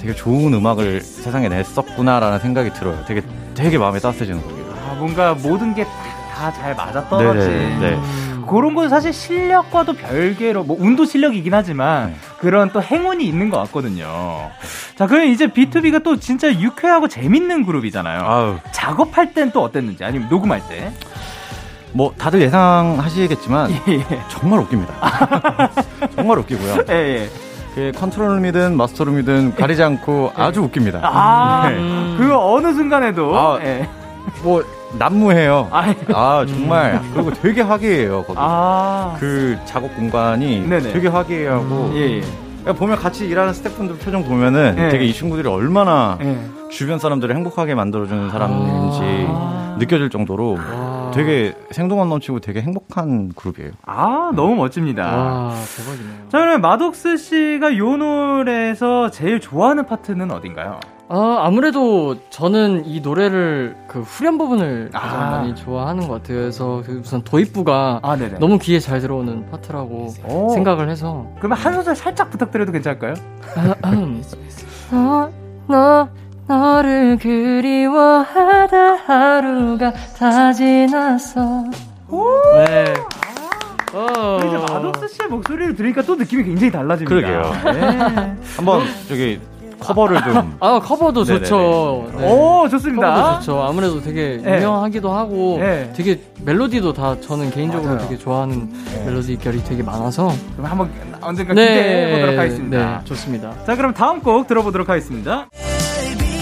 되게 좋은 음악을 세상에 냈었구나라는 생각이 들어요. 되게 되게 마음에 따뜻해지는 곡이에요. 아 뭔가 모든 게 다 잘 맞아떨어진. 네. 그런 건 사실 실력과도 별개로 뭐 운도 실력이긴 하지만 네. 그런 또 행운이 있는 것 같거든요. 자, 그럼 이제 B2B가 또 진짜 유쾌하고 재밌는 그룹이잖아요. 아유. 작업할 땐 또 어땠는지 아니면 녹음할 때? 뭐 다들 예상하시겠지만 예, 예. 정말 웃깁니다. 정말 웃기고요. 예, 예. 그 컨트롤rum이든 마스터룸이든 가리지 않고 예. 아주 웃깁니다. 아, 네. 그 어느 순간에도 아, 예. 뭐 난무해요. 아, 아 정말 음. 그리고 되게 화기애애요. 거기 아. 그 작업 공간이 네네. 되게 화기애애하고 음. 예, 예. 그러니까 보면 같이 일하는 스태프분들 표정 보면은 예. 되게 이 친구들이 얼마나 예. 주변 사람들을 행복하게 만들어주는 사람인지 아. 느껴질 정도로 아. 되게 생동감 넘치고 되게 행복한 그룹이에요. 아 너무 멋집니다. 와 대박이네요. 자 그러면 마독스 씨가 요 노래에서 제일 좋아하는 파트는 어딘가요? 아, 아무래도 저는 이 노래를 그 후렴 부분을 가장 아. 많이 좋아하는 것 같아요. 그래서 그 우선 도입부가 아, 너무 귀에 잘 들어오는 파트라고 오. 생각을 해서. 그러면 한 소절 살짝 부탁드려도 괜찮을까요? 너, 너, 너를 그리워하다 하루가 다 지났어. 네. 어. 이제 마독스 씨의 목소리를 들으니까 또 느낌이 굉장히 달라집니다. 그러게요. 네. 한번 저기 커버를 좀. 아, 커버도 좋죠. 네. 오, 좋습니다. 커버도 좋죠. 아무래도 되게 네. 유명하기도 하고 네. 되게 멜로디도 다 저는 개인적으로 맞아요. 되게 좋아하는 네. 멜로디 결이 되게 많아서. 그럼 한번 언젠가 기대해 보도록 하겠습니다. 네, 좋습니다. 자, 그럼 다음 곡 들어보도록 하겠습니다.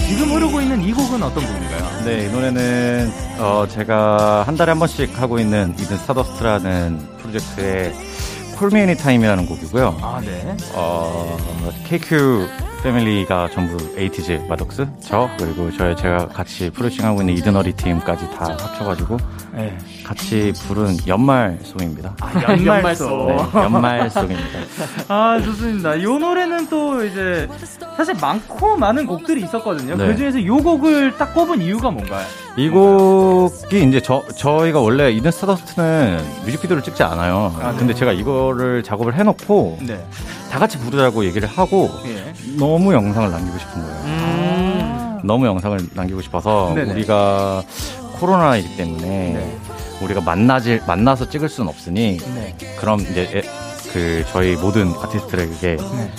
지금 흐르고 있는 이 곡은 어떤 곡인가요? 네, 이 노래는 어, 제가 한 달에 한 번씩 하고 있는 이든 스타더스트라는 프로젝트의 Call Me Anytime이라는 곡이고요. 아, 네. 어, KQ 패밀리가 전부 에이티즈 마독스, 저, 그리고 저희 제가 같이 프로듀싱하고 있는 이드너리 팀까지 다 합쳐가지고 네. 같이 부른 연말송입니다. 아, 연말송. 네, 연말송입니다. 아, 좋습니다. 이 노래는 또 이제 사실 많고 많은 곡들이 있었거든요. 네. 그 중에서 이 곡을 딱 꼽은 이유가 뭔가요? 이 곡이 이제 저, 저희가 원래 이든 스타더스트는 뮤직비디오를 찍지 않아요. 아, 네. 근데 제가 이거를 작업을 해놓고 네. 다 같이 부르자고 얘기를 하고 예. 너무 영상을 남기고 싶은 거예요. 음. 너무 영상을 남기고 싶어서 네네. 우리가 코로나이기 때문에 네. 우리가 만나질 만나서 찍을 수는 없으니 네. 그럼 이제 그 저희 모든 아티스트들에게 네.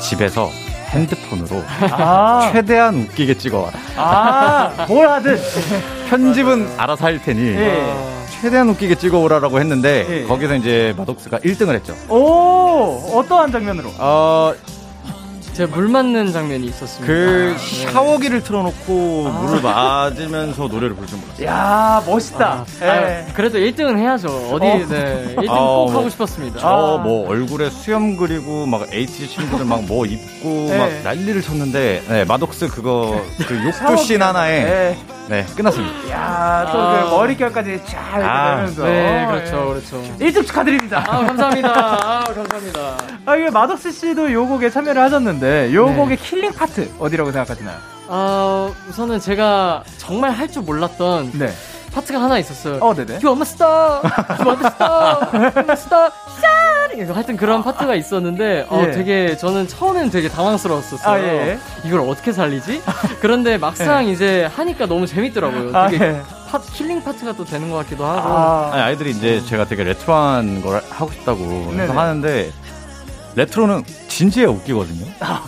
집에서 핸드폰으로 아~ 최대한 웃기게 찍어와라. 아, 뭘 하든 편집은 알아서 할 테니 네. 최대한 웃기게 찍어오라라고 했는데 네. 거기서 이제 마독스가 1등을 했죠. 오, 어떠한 장면으로? 어, 제가 물 맞는 장면이 있었습니다. 그 아, 샤워기를 틀어놓고 아. 물을 맞으면서 노래를 부를 줄 몰랐어요. 야 멋있다. 아, 네. 그래도 1등은 해야죠. 어디 어. 네 1등 아, 꼭 뭐, 하고 싶었습니다. 저 뭐 얼굴에 수염 그리고 막 H 친구들 막 뭐 입고 네. 막 난리를 쳤는데 네, 마독스 그거 그 욕조 씬 하나에 네. 네, 끝났습니다. 야, 또 그 아. 머릿결까지 잘 아. 되면서. 네, 그렇죠, 그렇죠. 1등 축하드립니다. 아, 감사합니다. 아, 감사합니다. 아, 이게 마독스 씨도 요 곡에 참여를 하셨는데, 요 네. 곡의 킬링 파트, 어디라고 생각하시나요? 어, 우선은 제가 정말 할 줄 몰랐던. 네. 파트가 하나 있었어요. 어, 네네. You are my star. You are the star. You are my star. 하여튼 그런 파트가 있었는데 어, 예. 되게 저는 처음에는 되게 당황스러웠었어요. 아, 예. 이걸 어떻게 살리지? 그런데 막상 예. 이제 하니까 너무 재밌더라고요. 아, 되게 예. 파, 킬링 파트가 또 되는 것 같기도 하고. 아. 아니, 아이들이 이제 제가 되게 레트로한 걸 하고 싶다고 해서 하는데 레트로는 진지해야 웃기거든요. 아,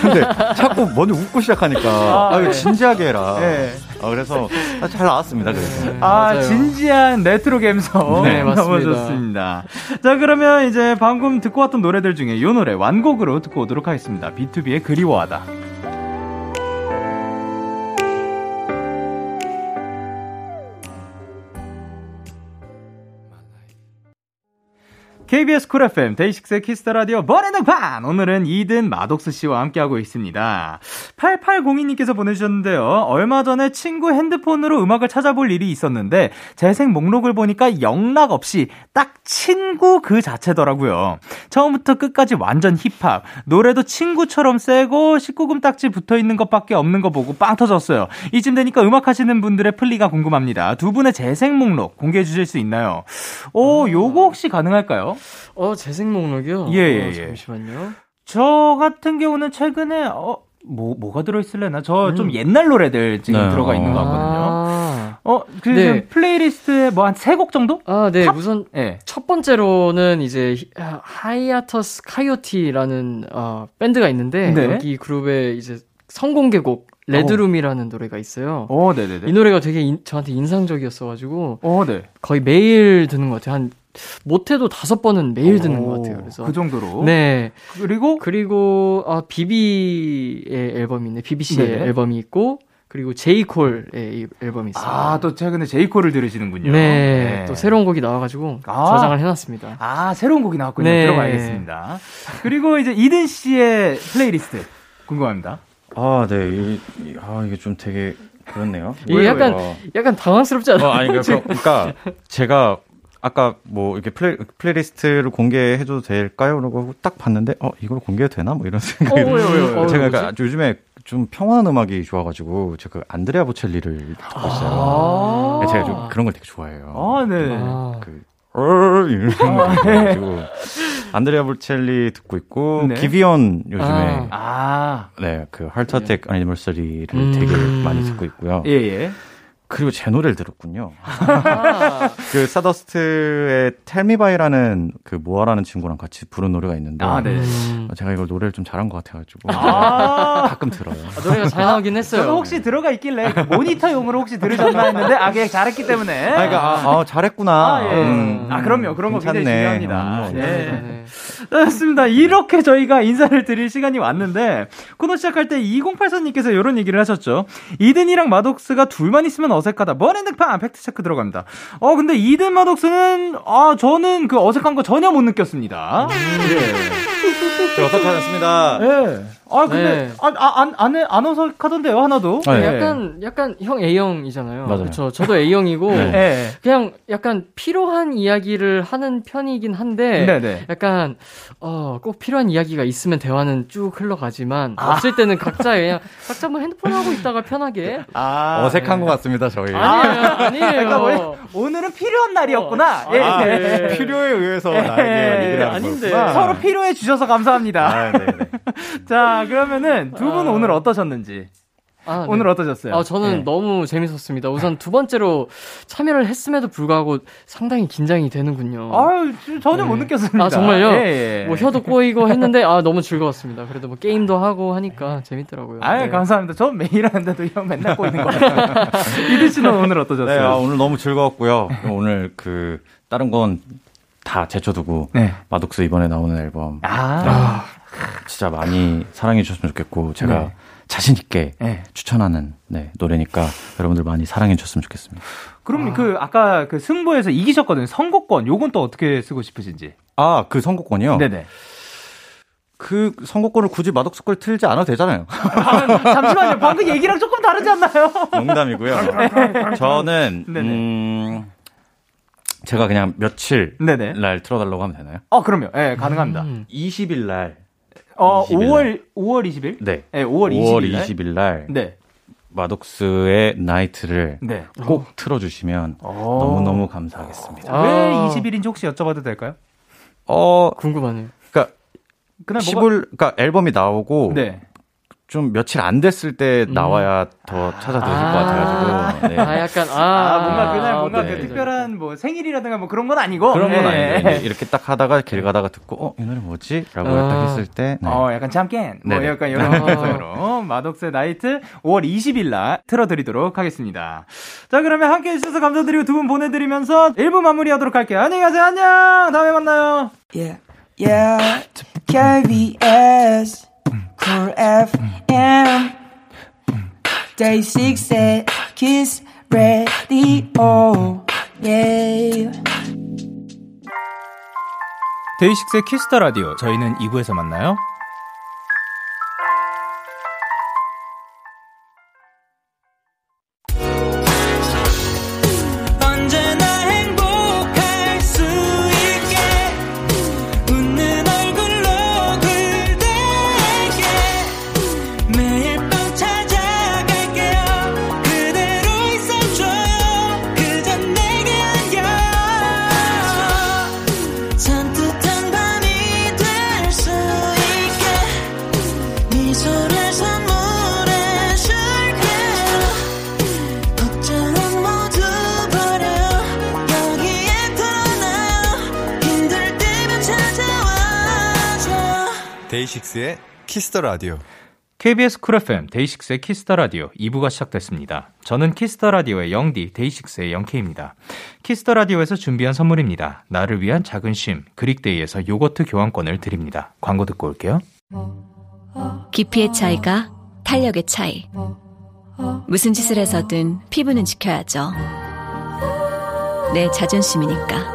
근데 자꾸 먼저 웃고 시작하니까 아, 아 진지하게 해라. 네. 아, 그래서 잘 나왔습니다. 그래서. 네, 아 맞아요. 진지한 레트로 감성. 네 맞습니다. 너무 좋습니다. 자 그러면 이제 방금 듣고 왔던 노래들 중에 이 노래 완곡으로 듣고 오도록 하겠습니다. BTOB의 그리워하다. KBS 쿨 FM 데이식스의 키스 더 라디오 머리능판 오늘은 이든 마독스 씨와 함께하고 있습니다. 8802님께서 보내주셨는데요. 얼마 전에 친구 핸드폰으로 음악을 찾아볼 일이 있었는데 재생 목록을 보니까 영락 없이 딱 친구 그 자체더라고요. 처음부터 끝까지 완전 힙합 노래도 친구처럼 세고 19금 딱지 붙어 있는 것밖에 없는 거 보고 빵 터졌어요. 이쯤 되니까 음악 하시는 분들의 플리가 궁금합니다. 두 분의 재생 목록 공개해 주실 수 있나요? 오, 요거 혹시 가능할까요? 어, 재생 목록이요? 예, 예, 어, 예. 잠시만요. 저 같은 경우는 최근에, 어, 뭐, 뭐가 들어있을래나? 저 좀 음. 옛날 노래들 지금 네. 들어가 있는 것 같거든요. 아~ 어, 그 네. 플레이리스트에 뭐 한 세 곡 정도? 아, 네. 탑? 우선, 네. 첫 번째로는 이제, Hiatus Kaiyote라는, 어, 밴드가 있는데, 네. 여기 그룹에 이제 선공개곡, Red Room이라는 오. 노래가 있어요. 오, 네네네. 이 노래가 되게 인, 저한테 인상적이었어가지고, 오, 네. 거의 매일 듣는 것 같아요. 한 못해도 다섯 번은 매일 듣는 오, 것 같아요. 그래서 그 정도로. 네. 그리고 그리고 아 비비의 앨범이 있네. 비비 씨의 네. 앨범이 있고 그리고 제이콜의 앨범이 있어요. 아, 또 최근에 제이콜을 들으시는군요. 네, 네. 또 새로운 곡이 나와가지고 아, 저장을 해놨습니다. 아, 새로운 곡이 나왔군요. 네. 들어가야겠습니다. 그리고 이제 이든 씨의 플레이리스트 궁금합니다. 아, 네. 이, 아, 이게 좀 되게 그렇네요. 이게 약간, 약간 당황스럽지 않아요? 어, 아니, 그러니까, 그러니까 제가 아까 뭐 이렇게 플레이, 플레이리스트를 공개해줘도 될까요? 라고 딱 봤는데 어 이걸 공개해도 되나? 뭐 이런 생각이 어, 왜요? 제가 그러니까 요즘에 좀 평온한 음악이 좋아가지고 제가 그 안드레아 보첼리를 듣고 있어요. 아~ 네, 제가 좀 그런 걸 되게 좋아해요. 아 네. 아. 그 어, 이런 가지고 안드레아 보첼리 듣고 있고 네. 기비온 요즘에 아. 네 그 Heartbreak 네. Anniversary를 음~ 되게 많이 듣고 있고요. 예 예. 그리고 제 노래를 들었군요. 아. 그 사더스트의 텔미바이라는 그 모아라는 친구랑 같이 부른 노래가 있는데 아, 네. 음. 제가 이걸 노래를 좀 잘한 것 같아가지고 아~ 가끔 들어요. 아, 노래가 잘 나오긴 했어요. 저도 혹시 들어가 있길래 그 모니터용으로 혹시 들으셨나 했는데 아 그냥 잘했기 때문에. 아, 그러니까 아, 아 잘했구나. 아, 예. 음, 아 그럼요. 그런 괜찮네. 거 굉장히 중요합니다. 음, 네. 좋습니다. 이렇게 저희가 인사를 드릴 시간이 왔는데 코너 시작할 때 2084님께서 이런 얘기를 하셨죠. 이든이랑 마독스가 둘만 있으면 어 색하다. 머랜드판 팩트 체크 들어갑니다. 어 근데 이든 마독스는 아 저는 그 어색한 거 전혀 못 느꼈습니다. 음. 예. 어색하지 않습니다. 예. 아 근데 네. 아, 아, 안, 안, 안 어색하던데요 하나도. 네. 네. 약간 약간 형 A형이잖아요. 맞아요. 그렇죠. 저도 A형이고 네. 네. 그냥 약간 필요한 이야기를 하는 편이긴 한데 네네. 네. 약간 어, 꼭 필요한 이야기가 있으면 대화는 쭉 흘러가지만 아. 없을 때는 각자 그냥 각자 뭐 핸드폰 하고 있다가 편하게. 아, 어색한 것 같습니다 저희. 아니에요, 아니에요. 그러니까 오늘은 필요한 날이었구나. 어. 예, 아, 예. 필요에 의해서 나에게 얘기를 아닌데 서로 필요해 주셔서 감사합니다. 아, 자. 그러면은 두 분은 아... 오늘 어떠셨는지. 아, 오늘 네. 어떠셨어요? 아, 저는 네. 너무 재밌었습니다. 우선 두 번째로 참여를 했음에도 불구하고 상당히 긴장이 되는군요. 아, 전혀 네. 못 느꼈습니다. 아, 정말요? 예, 예. 뭐 혀도 꼬이고 했는데 아, 너무 즐거웠습니다. 그래도 뭐 게임도 하고 하니까 재밌더라고요. 아, 네. 감사합니다. 전 매일 하는데도 형 맨날 꼬이는 거 같아요. 이드 씨는 오늘 어떠셨어요? 네, 아, 오늘 너무 즐거웠고요. 오늘 그 다른 건 다 제쳐두고 네. 마독스 이번에 나오는 앨범 아. 진짜 많이 사랑해 주셨으면 좋겠고 제가 네. 자신 있게 네. 추천하는 네, 노래니까 여러분들 많이 사랑해 주셨으면 좋겠습니다. 그럼 아. 그 아까 그 승부에서 이기셨거든요. 선곡권 요건 또 어떻게 쓰고 싶으신지? 아, 그 선곡권이요? 네네. 그 선곡권을 굳이 마덕스 걸 틀지 않아도 되잖아요. 아, 잠시만요. 방금 얘기랑 조금 다르지 않나요? 농담이고요. 저는 음 제가 그냥 며칠 네네. 날 틀어달라고 하면 되나요? 어, 그럼요. 예, 네, 가능합니다. 음. 20일 날 어, 5월 5월 20일? 네. 네 5월 20일 5월 20일 날. 네. 마독스의 나이트를 네. 꼭 틀어주시면 너무너무 감사하겠습니다. 아. 왜 20일인지 혹시 여쭤봐도 될까요? 어, 궁금하네요. 그러니까, 그날 10월, 뭐가... 그러니까 앨범이 나오고, 네. 좀 며칠 안 됐을 때 음. 나와야 더 찾아드실 아~ 것 같아가지고. 네. 아, 약간, 아, 아 뭔가 그날 뭔가 네. 그 특별한 뭐 생일이라든가 뭐 그런 건 아니고. 그런 건 네. 아니고. 이렇게 딱 하다가 길 가다가 듣고, 어, 이 노래 뭐지? 라고 아~ 딱 했을 때. 네. 어, 약간 잠깐. 뭐 약간 이런 감성으로. 마독스 나이트 5월 20일 날 틀어드리도록 하겠습니다. 자, 그러면 함께 해주셔서 감사드리고 두 분 보내드리면서 1부 마무리 하도록 할게요. 안녕히 가세요. 안녕! 다음에 만나요. Yeah, yeah, KBS. Cool FM Day 6의 Kiss Radio yeah. 데이식스의 키스터 라디오 저희는 2부에서 만나요. 데이식스의 Kiss the Radio. KBS Cool FM 데이식스의 Kiss the Radio 2부가 시작됐습니다. 저는 Kiss the Radio의 영디 데이식스의 영케이입니다. Kiss the Radio에서 준비한 선물입니다. 나를 위한 작은 쉼 그릭데이에서 요거트 교환권을 드립니다. 광고 듣고 올게요. 깊이의 차이가 탄력의 차이. 무슨 짓을 해서든 피부는 지켜야죠. 내 자존심이니까.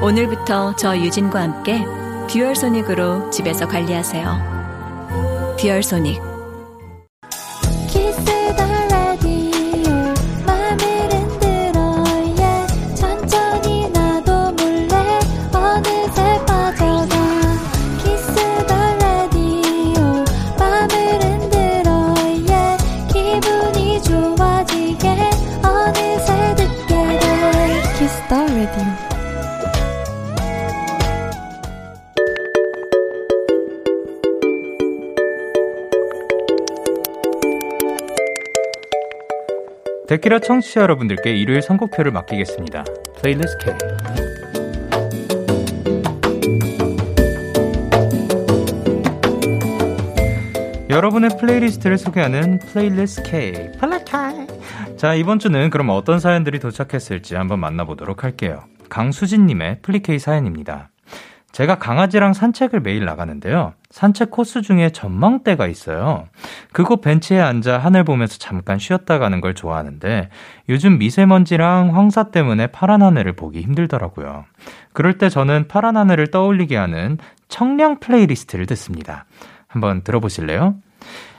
오늘부터 저 유진과 함께 듀얼 소닉으로 집에서 관리하세요. 듀얼 소닉 데키라 청취자 여러분들께 일요일 선곡표를 맡기겠습니다. 플레이리스트 K. 여러분의 플레이리스트를 소개하는 플레이리스트 K. 플리케이. 자, 이번 주는 그럼 어떤 사연들이 도착했을지 한번 만나보도록 할게요. 강수진님의 플리케이 사연입니다. 제가 강아지랑 산책을 매일 나가는데요. 산책 코스 중에 전망대가 있어요. 그곳 벤치에 앉아 하늘 보면서 잠깐 쉬었다 가는 걸 좋아하는데 요즘 미세먼지랑 황사 때문에 파란 하늘을 보기 힘들더라고요. 그럴 때 저는 파란 하늘을 떠올리게 하는 청량 플레이리스트를 듣습니다. 한번 들어보실래요?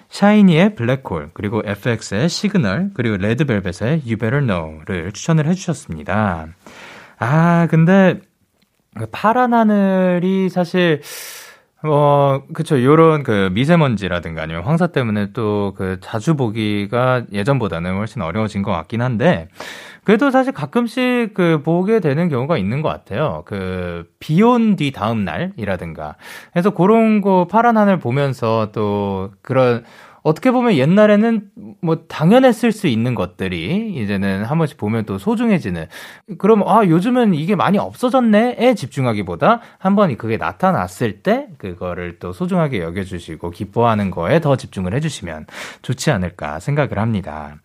샤이니의 블랙홀, 그리고 FX의 Signal, 그리고 레드벨벳의 You Better Know를 추천을 해주셨습니다. 아, 근데 그 파란 하늘이 사실 어, 그쵸. 요런 그 미세먼지라든가 아니면 황사 때문에 또 그 자주 보기가 예전보다는 훨씬 어려워진 것 같긴 한데, 그래도 사실 가끔씩 그 보게 되는 경우가 있는 것 같아요. 그 비 온 뒤 다음 날이라든가. 그래서 그런 거 파란 하늘 보면서 또 그런 어떻게 보면 옛날에는 뭐 당연했을 수 있는 것들이 이제는 한 번씩 보면 또 소중해지는 그럼 아 요즘은 이게 많이 없어졌네에 집중하기보다 한 번이 그게 나타났을 때 그거를 또 소중하게 여겨주시고 기뻐하는 거에 더 집중을 해주시면 좋지 않을까 생각을 합니다.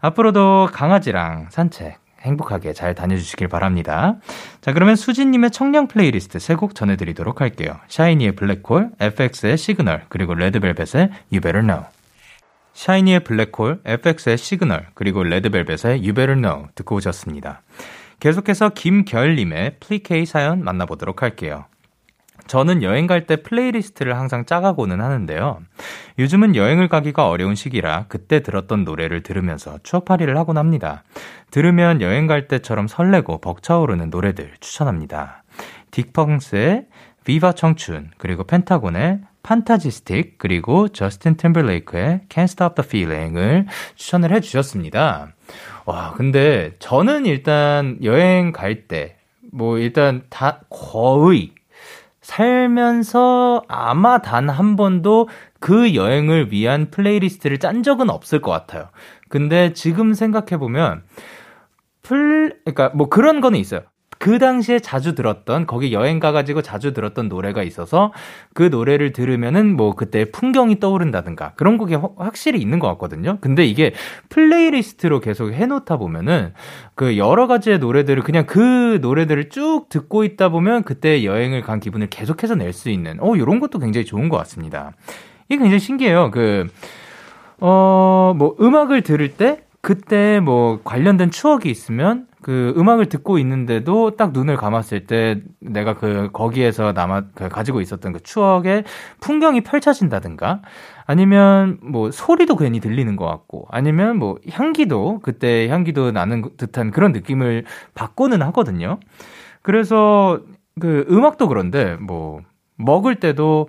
앞으로도 강아지랑 산책 행복하게 잘 다녀주시길 바랍니다. 자, 그러면 수진님의 청량 플레이리스트 세 곡 전해드리도록 할게요. 샤이니의 블랙홀, FX의 Signal, 그리고 레드벨벳의 You Better Know. 샤이니의 블랙홀, FX의 Signal, 그리고 레드벨벳의 You Better Know 듣고 오셨습니다. 계속해서 김결님의 플리케이 사연 만나보도록 할게요. 저는 여행 갈 때 플레이리스트를 항상 짜가고는 하는데요. 요즘은 여행을 가기가 어려운 시기라 그때 들었던 노래를 들으면서 추억팔이를 하곤 합니다. 들으면 여행 갈 때처럼 설레고 벅차오르는 노래들 추천합니다. 딕펑스의 비바 청춘, 그리고 펜타곤의 판타지스틱 그리고 저스틴 팀블레이크의 Can't Stop the Feeling을 추천을 해주셨습니다. 와 근데 저는 일단 여행 갈 때 뭐 일단 다 거의 살면서 아마 단 한 번도 그 여행을 위한 플레이리스트를 짠 적은 없을 것 같아요. 근데 지금 생각해 보면, 플, 그러니까 뭐 그런 거는 있어요. 그 당시에 자주 들었던 거기 여행 가가지고 자주 들었던 노래가 있어서 그 노래를 들으면은 뭐 그때 풍경이 떠오른다든가 그런 곡이 확실히 있는 것 같거든요. 근데 이게 플레이리스트로 계속 해놓다 보면은 그 여러 가지의 노래들을 그냥 그 노래들을 쭉 듣고 있다 보면 그때 여행을 간 기분을 계속해서 낼 수 있는 어 이런 것도 굉장히 좋은 것 같습니다. 이게 굉장히 신기해요. 그 어, 뭐, 음악을 들을 때, 그때 뭐, 관련된 추억이 있으면, 그 음악을 듣고 있는데도 딱 눈을 감았을 때 내가 그 거기에서 남아 그 가지고 있었던 그 추억의 풍경이 펼쳐진다든가 아니면 뭐 소리도 괜히 들리는 것 같고 아니면 뭐 향기도 그때 향기도 나는 듯한 그런 느낌을 받고는 하거든요. 그래서 그 음악도 그런데 뭐 먹을 때도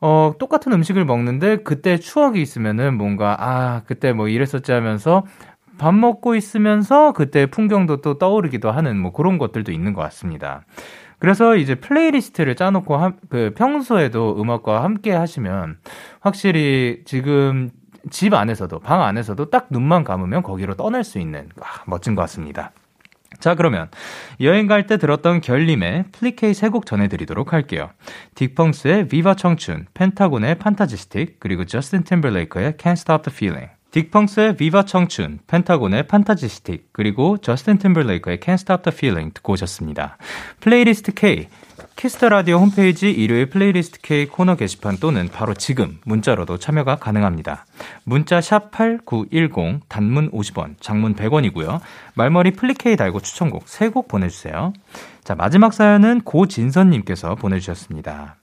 어, 똑같은 음식을 먹는데 그때 추억이 있으면은 뭔가, 아, 그때 뭐 이랬었지 하면서 밥 먹고 있으면서 그때 풍경도 또 떠오르기도 하는 뭐 그런 것들도 있는 것 같습니다. 그래서 이제 플레이리스트를 짜놓고 하, 그 평소에도 음악과 함께 하시면 확실히 지금 집 안에서도 방 안에서도 딱 눈만 감으면 거기로 떠날 수 있는 아, 멋진 것 같습니다. 자, 그러면 여행 갈 때 들었던 결님의 플리케이 세 곡 전해드리도록 할게요. 딕펑스의 Viva 청춘, 펜타곤의 Fantasystic, 그리고 저스틴 팀벌레이크의 Can't Stop the Feeling. 딕펑스의 Viva 청춘, 펜타곤의 Fantasystic, 그리고 저스틴 팀버레이크의 Can't Stop the Feeling 듣고 오셨습니다. 플레이리스트 K, Kiss the Radio 홈페이지 일요일 플레이리스트 K 코너 게시판 또는 바로 지금 문자로도 참여가 가능합니다. 문자 샵 8910, 단문 50원, 장문 100원이고요. 말머리 플리케이 달고 추천곡 3곡 보내주세요. 자, 마지막 사연은 고진선님께서 보내주셨습니다.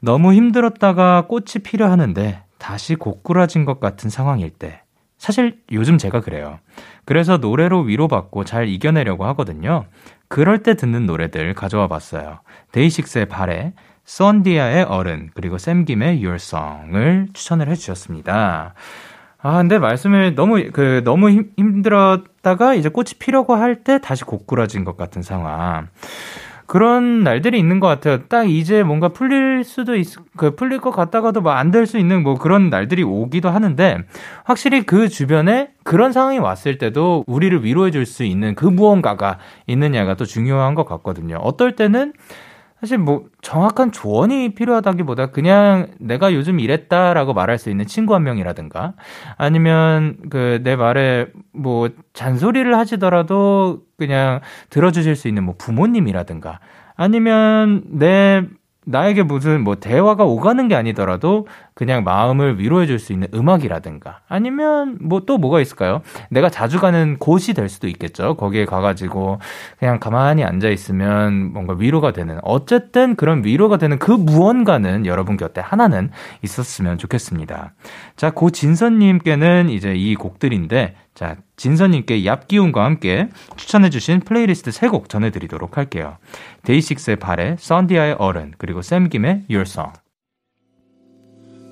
너무 힘들었다가 꽃이 필요하는데 다시 고꾸라진 것 같은 상황일 때, 사실 요즘 제가 그래요. 그래서 노래로 위로받고 잘 이겨내려고 하거든요. 그럴 때 듣는 노래들 가져와 봤어요. 데이식스의 발에, 썬디아의 어른, 그리고 샘김의 Your Song을 추천을 해주셨습니다. 아, 근데 말씀을 너무, 그, 너무 힘, 들었다가 이제 꽃이 피려고 할 때 다시 고꾸라진 것 같은 상황. 그런 날들이 있는 것 같아요. 딱 이제 뭔가 풀릴 수도 있, 그 풀릴 것 같다가도 뭐안될 수 있는 뭐 그런 날들이 오기도 하는데 확실히 그 주변에 그런 상황이 왔을 때도 우리를 위로해 줄 수 있는 그 무언가가 있느냐가 또 중요한 것 같거든요. 어떨 때는 사실 뭐 정확한 조언이 필요하다기보다 그냥 내가 요즘 이랬다라고 말할 수 있는 친구 한 명이라든가 아니면 그 내 말에 뭐 잔소리를 하시더라도 그냥 들어주실 수 있는 뭐 부모님이라든가 아니면 내 나에게 무슨 뭐 대화가 오가는 게 아니더라도 그냥 마음을 위로해 줄 수 있는 음악이라든가 아니면 뭐 또 뭐가 있을까요? 내가 자주 가는 곳이 될 수도 있겠죠. 거기에 가가지고 그냥 가만히 앉아 있으면 뭔가 위로가 되는 어쨌든 그런 위로가 되는 그 무언가는 여러분 곁에 하나는 있었으면 좋겠습니다. 자, 고진선님께는 이제 이 곡들인데 자, 진선님께 얍기운과 함께 추천해주신 플레이리스트 3곡 전해드리도록 할게요. 데이식스의 바래, 손디아의 어른, 그리고 샘김의 Your Song.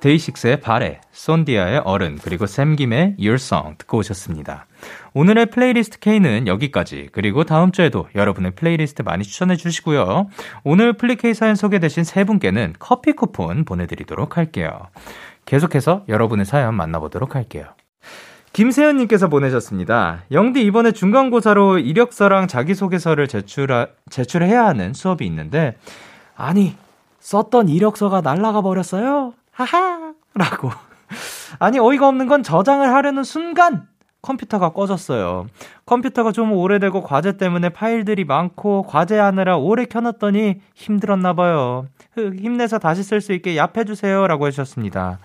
데이식스의 바래, 손디아의 어른, 그리고 샘김의 Your Song 듣고 오셨습니다. 오늘의 플레이리스트 K는 여기까지. 그리고 다음 주에도 여러분의 플레이리스트 많이 추천해 주시고요. 오늘 플리케이 사연 소개되신 세 분께는 커피 쿠폰 보내드리도록 할게요. 계속해서 여러분의 사연 만나보도록 할게요. 김세현님께서 보내셨습니다. 영디 이번에 중간고사로 이력서랑 자기소개서를 제출하, 제출해야 하는 수업이 있는데, 아니, 썼던 이력서가 날라가 버렸어요? 하하! 라고. 아니, 어이가 없는 건 저장을 하려는 순간, 컴퓨터가 꺼졌어요. 컴퓨터가 좀 오래되고 과제 때문에 파일들이 많고 과제하느라 오래 켜놨더니 힘들었나봐요. 힘내서 다시 쓸 수 있게 얍해주세요. 라고 해주셨습니다.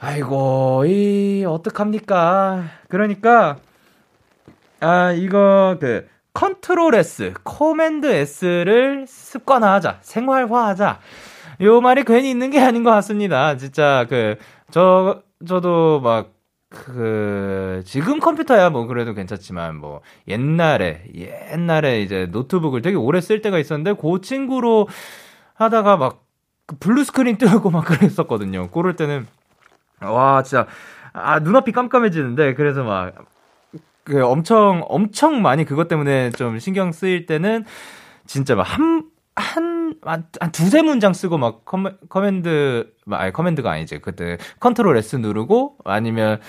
아이고, 이, 어떡합니까. 그러니까, 아, 이거, 그, control S, command S를 습관화하자, 생활화하자. 요 말이 괜히 있는 게 아닌 것 같습니다. 진짜, 그, 저, 저도 막, 그 지금 컴퓨터야 뭐 그래도 괜찮지만 뭐 옛날에 옛날에 이제 노트북을 되게 오래 쓸 때가 있었는데 그 친구로 하다가 막 그 blue screen 뜨고 막 그랬었거든요. 그럴 때는 와 진짜 아 눈앞이 깜깜해지는데 그래서 막 그 엄청 엄청 많이 그것 때문에 좀 신경 쓰일 때는 진짜 막 한 한, 한, 한 두세 문장 쓰고 막 comman, command, 아니, command가 아니지. 그때 control S 누르고 아니면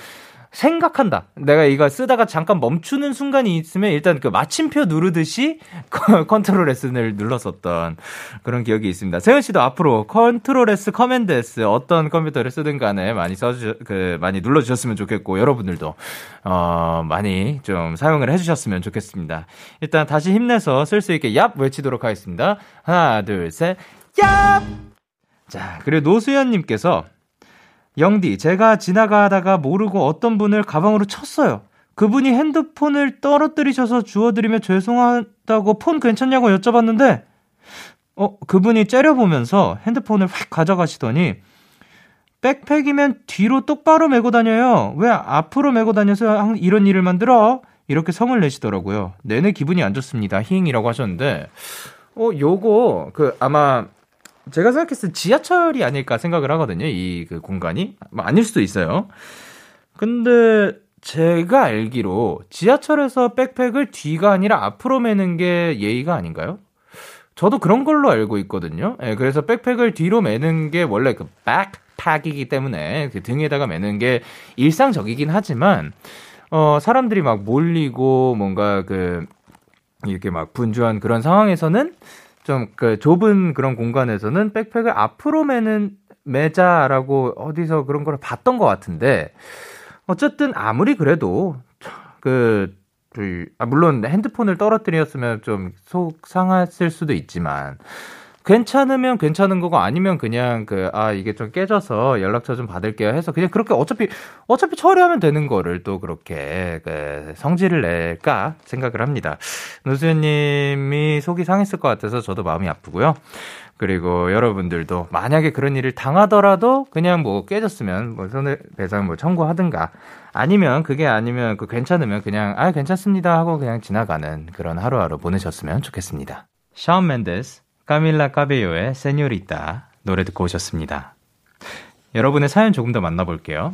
생각한다. 내가 이거 쓰다가 잠깐 멈추는 순간이 있으면 일단 그 마침표 누르듯이 control S를 눌렀었던 그런 기억이 있습니다. 세현 씨도 앞으로 control S, command S 어떤 컴퓨터를 쓰든 간에 많이 써주, 그, 많이 눌러주셨으면 좋겠고, 여러분들도, 어, 많이 좀 사용을 해주셨으면 좋겠습니다. 일단 다시 힘내서 쓸 수 있게 얍 외치도록 하겠습니다. 하나, 둘, 셋, 얍! 자, 그리고 노수연님께서 영디, 제가 지나가다가 모르고 어떤 분을 가방으로 쳤어요. 그분이 핸드폰을 떨어뜨리셔서 주워드리며 죄송하다고 폰 괜찮냐고 여쭤봤는데, 어, 그분이 째려보면서 핸드폰을 확 가져가시더니, 백팩이면 뒤로 똑바로 메고 다녀요. 왜 앞으로 메고 다녀서 이런 일을 만들어? 이렇게 성을 내시더라고요. 내내 기분이 안 좋습니다. 히잉이라고 하셨는데, 어, 요거, 그, 아마, 제가 생각했을 때 지하철이 아닐까 생각을 하거든요. 이 그 공간이. 뭐 아닐 수도 있어요. 근데 제가 알기로 지하철에서 백팩을 뒤가 아니라 앞으로 매는 게 예의가 아닌가요? 저도 그런 걸로 알고 있거든요. 예, 그래서 백팩을 뒤로 매는 게 원래 그 백팩이기 때문에 그 등에다가 매는 게 일상적이긴 하지만 어 사람들이 막 몰리고 뭔가 그 이렇게 막 분주한 그런 상황에서는 좀 그 좁은 그런 공간에서는 백팩을 앞으로 매는 매자라고 어디서 그런 걸 봤던 것 같은데 어쨌든 아무리 그래도 그, 그 아, 물론 핸드폰을 떨어뜨렸으면 좀 속 상했을 수도 있지만 괜찮으면 괜찮은 거고 아니면 그냥 그 아 이게 좀 깨져서 연락처 좀 받을게요 해서 그냥 그렇게 어차피 어차피 처리하면 되는 거를 또 그렇게 그 성질을 낼까 생각을 합니다. 노수현님이 속이 상했을 것 같아서 저도 마음이 아프고요. 그리고 여러분들도 만약에 그런 일을 당하더라도 그냥 뭐 깨졌으면 뭐 손해배상 뭐 청구하든가 아니면 그게 아니면 그 괜찮으면 그냥 아 괜찮습니다 하고 그냥 지나가는 그런 하루하루 보내셨으면 좋겠습니다. 샤운 맨데스, 까밀라 까베요의 세뇨리따 노래 듣고 오셨습니다. 여러분의 사연 조금 더 만나볼게요.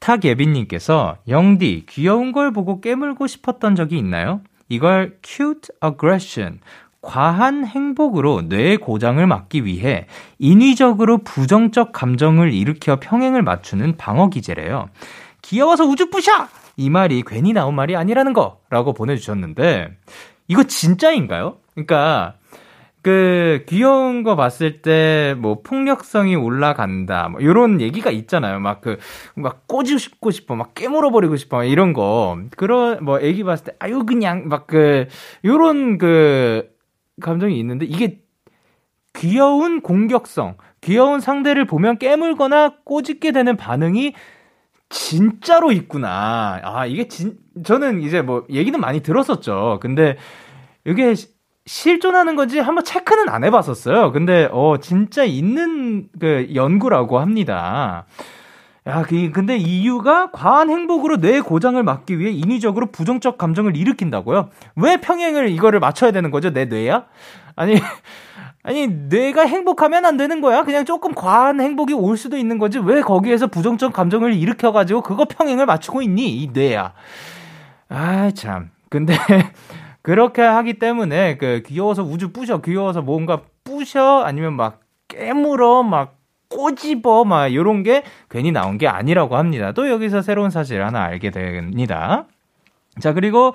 탁예빈님께서 영디 귀여운 걸 보고 깨물고 싶었던 적이 있나요? 이걸 cute aggression 과한 행복으로 뇌 고장을 막기 위해 인위적으로 부정적 감정을 일으켜 평행을 맞추는 방어 기제래요. 귀여워서 우주 부셔! 이 말이 괜히 나온 말이 아니라는 거! 라고 보내주셨는데, 이거 진짜인가요? 그러니까, 그, 귀여운 거 봤을 때, 뭐, 폭력성이 올라간다, 뭐, 요런 얘기가 있잖아요. 막 그, 막 꼬집고 싶어, 막 깨물어 버리고 싶어, 이런 거. 그런, 뭐, 애기 봤을 때, 아유, 그냥, 막 그, 요런 그, 감정이 있는데 이게 귀여운 공격성, 귀여운 상대를 보면 깨물거나 꼬집게 되는 반응이 진짜로 있구나. 아, 이게 진, 저는 이제 뭐 얘기는 많이 들었었죠. 근데 이게 실존하는 건지 한번 체크는 안 해봤었어요. 근데, 어, 진짜 있는 그 연구라고 합니다. 야, 그, 근데 이유가 과한 행복으로 뇌 고장을 막기 위해 인위적으로 부정적 감정을 일으킨다고요? 왜 평행을 이거를 맞춰야 되는 거죠? 내 뇌야? 아니, 아니, 뇌가 행복하면 안 되는 거야? 그냥 조금 과한 행복이 올 수도 있는 거지. 왜 거기에서 부정적 감정을 일으켜 가지고 그거 평행을 맞추고 있니? 이 뇌야. 아, 참. 근데, 그렇게 하기 때문에, 그, 귀여워서 우주 부셔, 귀여워서 뭔가 부셔, 아니면 막 깨물어, 막 꼬집어 막 요런 게 괜히 나온 게 아니라고 합니다. 또 여기서 새로운 사실 하나 알게 됩니다. 자, 그리고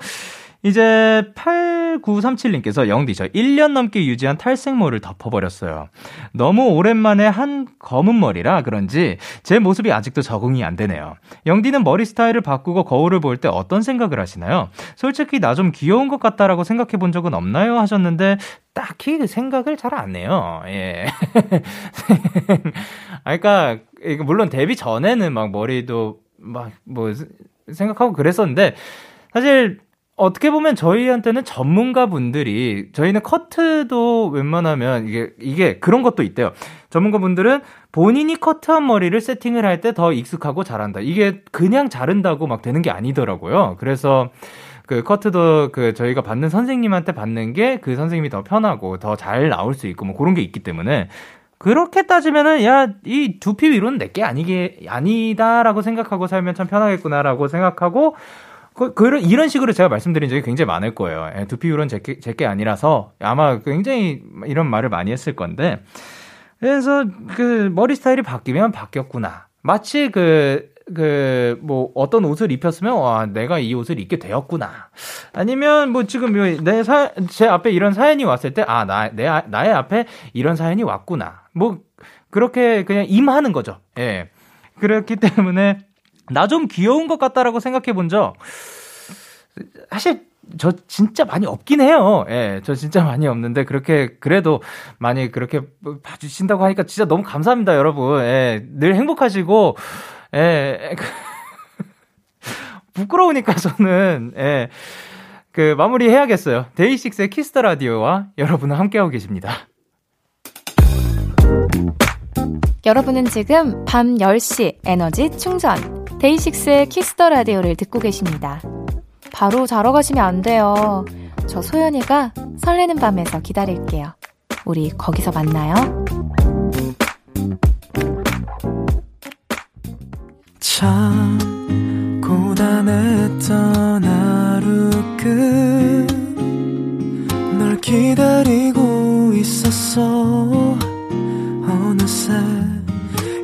이제 8937님께서 영디 저 1년 넘게 유지한 탈색모를 덮어버렸어요. 너무 오랜만에 한 검은 머리라 그런지 제 모습이 아직도 적응이 안 되네요. 영디는 머리 스타일을 바꾸고 거울을 볼 때 어떤 생각을 하시나요? 솔직히 나 좀 귀여운 것 같다라고 생각해 본 적은 없나요? 하셨는데 딱히 그 생각을 잘 안 해요. 예. 아, 그러니까 물론 데뷔 전에는 막 머리도 막 뭐 생각하고 그랬었는데 사실 어떻게 보면 저희한테는 전문가 분들이 저희는 커트도 웬만하면 이게 이게 그런 것도 있대요. 전문가 분들은 본인이 커트한 머리를 세팅을 할 때 더 익숙하고 잘한다. 이게 그냥 자른다고 막 되는 게 아니더라고요. 그래서 그 커트도 그 저희가 받는 선생님한테 받는 게 그 선생님이 더 편하고 더 잘 나올 수 있고 뭐 그런 게 있기 때문에 그렇게 따지면은 야 이 두피 위로는 내게 아니게 아니다라고 생각하고 살면 참 편하겠구나라고 생각하고 그, 그, 이런 식으로 제가 말씀드린 적이 굉장히 많을 거예요. 예, 두피 위로는 제게, 제게 아니라서 아마 굉장히 이런 말을 많이 했을 건데 그래서 그 머리 스타일이 바뀌면 바뀌었구나. 마치 그 그, 뭐, 어떤 옷을 입혔으면, 와, 내가 이 옷을 입게 되었구나. 아니면, 뭐, 지금, 내 사, 제 앞에 이런 사연이 왔을 때, 아, 나, 내, 나의 앞에 이런 사연이 왔구나. 뭐, 그렇게 그냥 임하는 거죠. 예. 그렇기 때문에, 나 좀 귀여운 것 같다라고 생각해 본 적, 사실, 저 진짜 많이 없긴 해요. 예, 저 진짜 많이 없는데 그렇게 그래도 많이 그렇게 봐주신다고 하니까 진짜 너무 감사합니다, 여러분. 예, 늘 행복하시고 예. 부끄러우니까 저는, 예. 그, 마무리 해야겠어요. 데이식스의 키스 더 라디오와 여러분은 함께하고 계십니다. 여러분은 지금 밤 10시 에너지 충전. 데이식스의 키스 더 라디오를 듣고 계십니다. 바로 자러 가시면 안 돼요. 저 소연이가 설레는 밤에서 기다릴게요. 우리 거기서 만나요. 참 고단했던 하루 끝 널 기다리고 있었어 어느새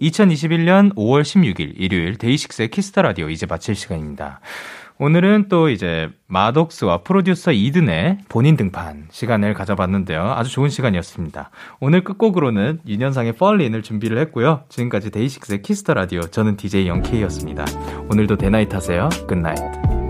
2021년 5월 16일 일요일 데이식스의 키스 더 라디오 이제 마칠 시간입니다. 오늘은 또 이제 마독스와 프로듀서 이든의 본인 등판 시간을 가져봤는데요. 아주 좋은 시간이었습니다. 오늘 끝곡으로는 윤현상의 Fallin'을 준비를 했고요. 지금까지 데이식스의 키스 더 라디오 저는 DJ 영케이였습니다. 오늘도 데나잇 하세요. Good night.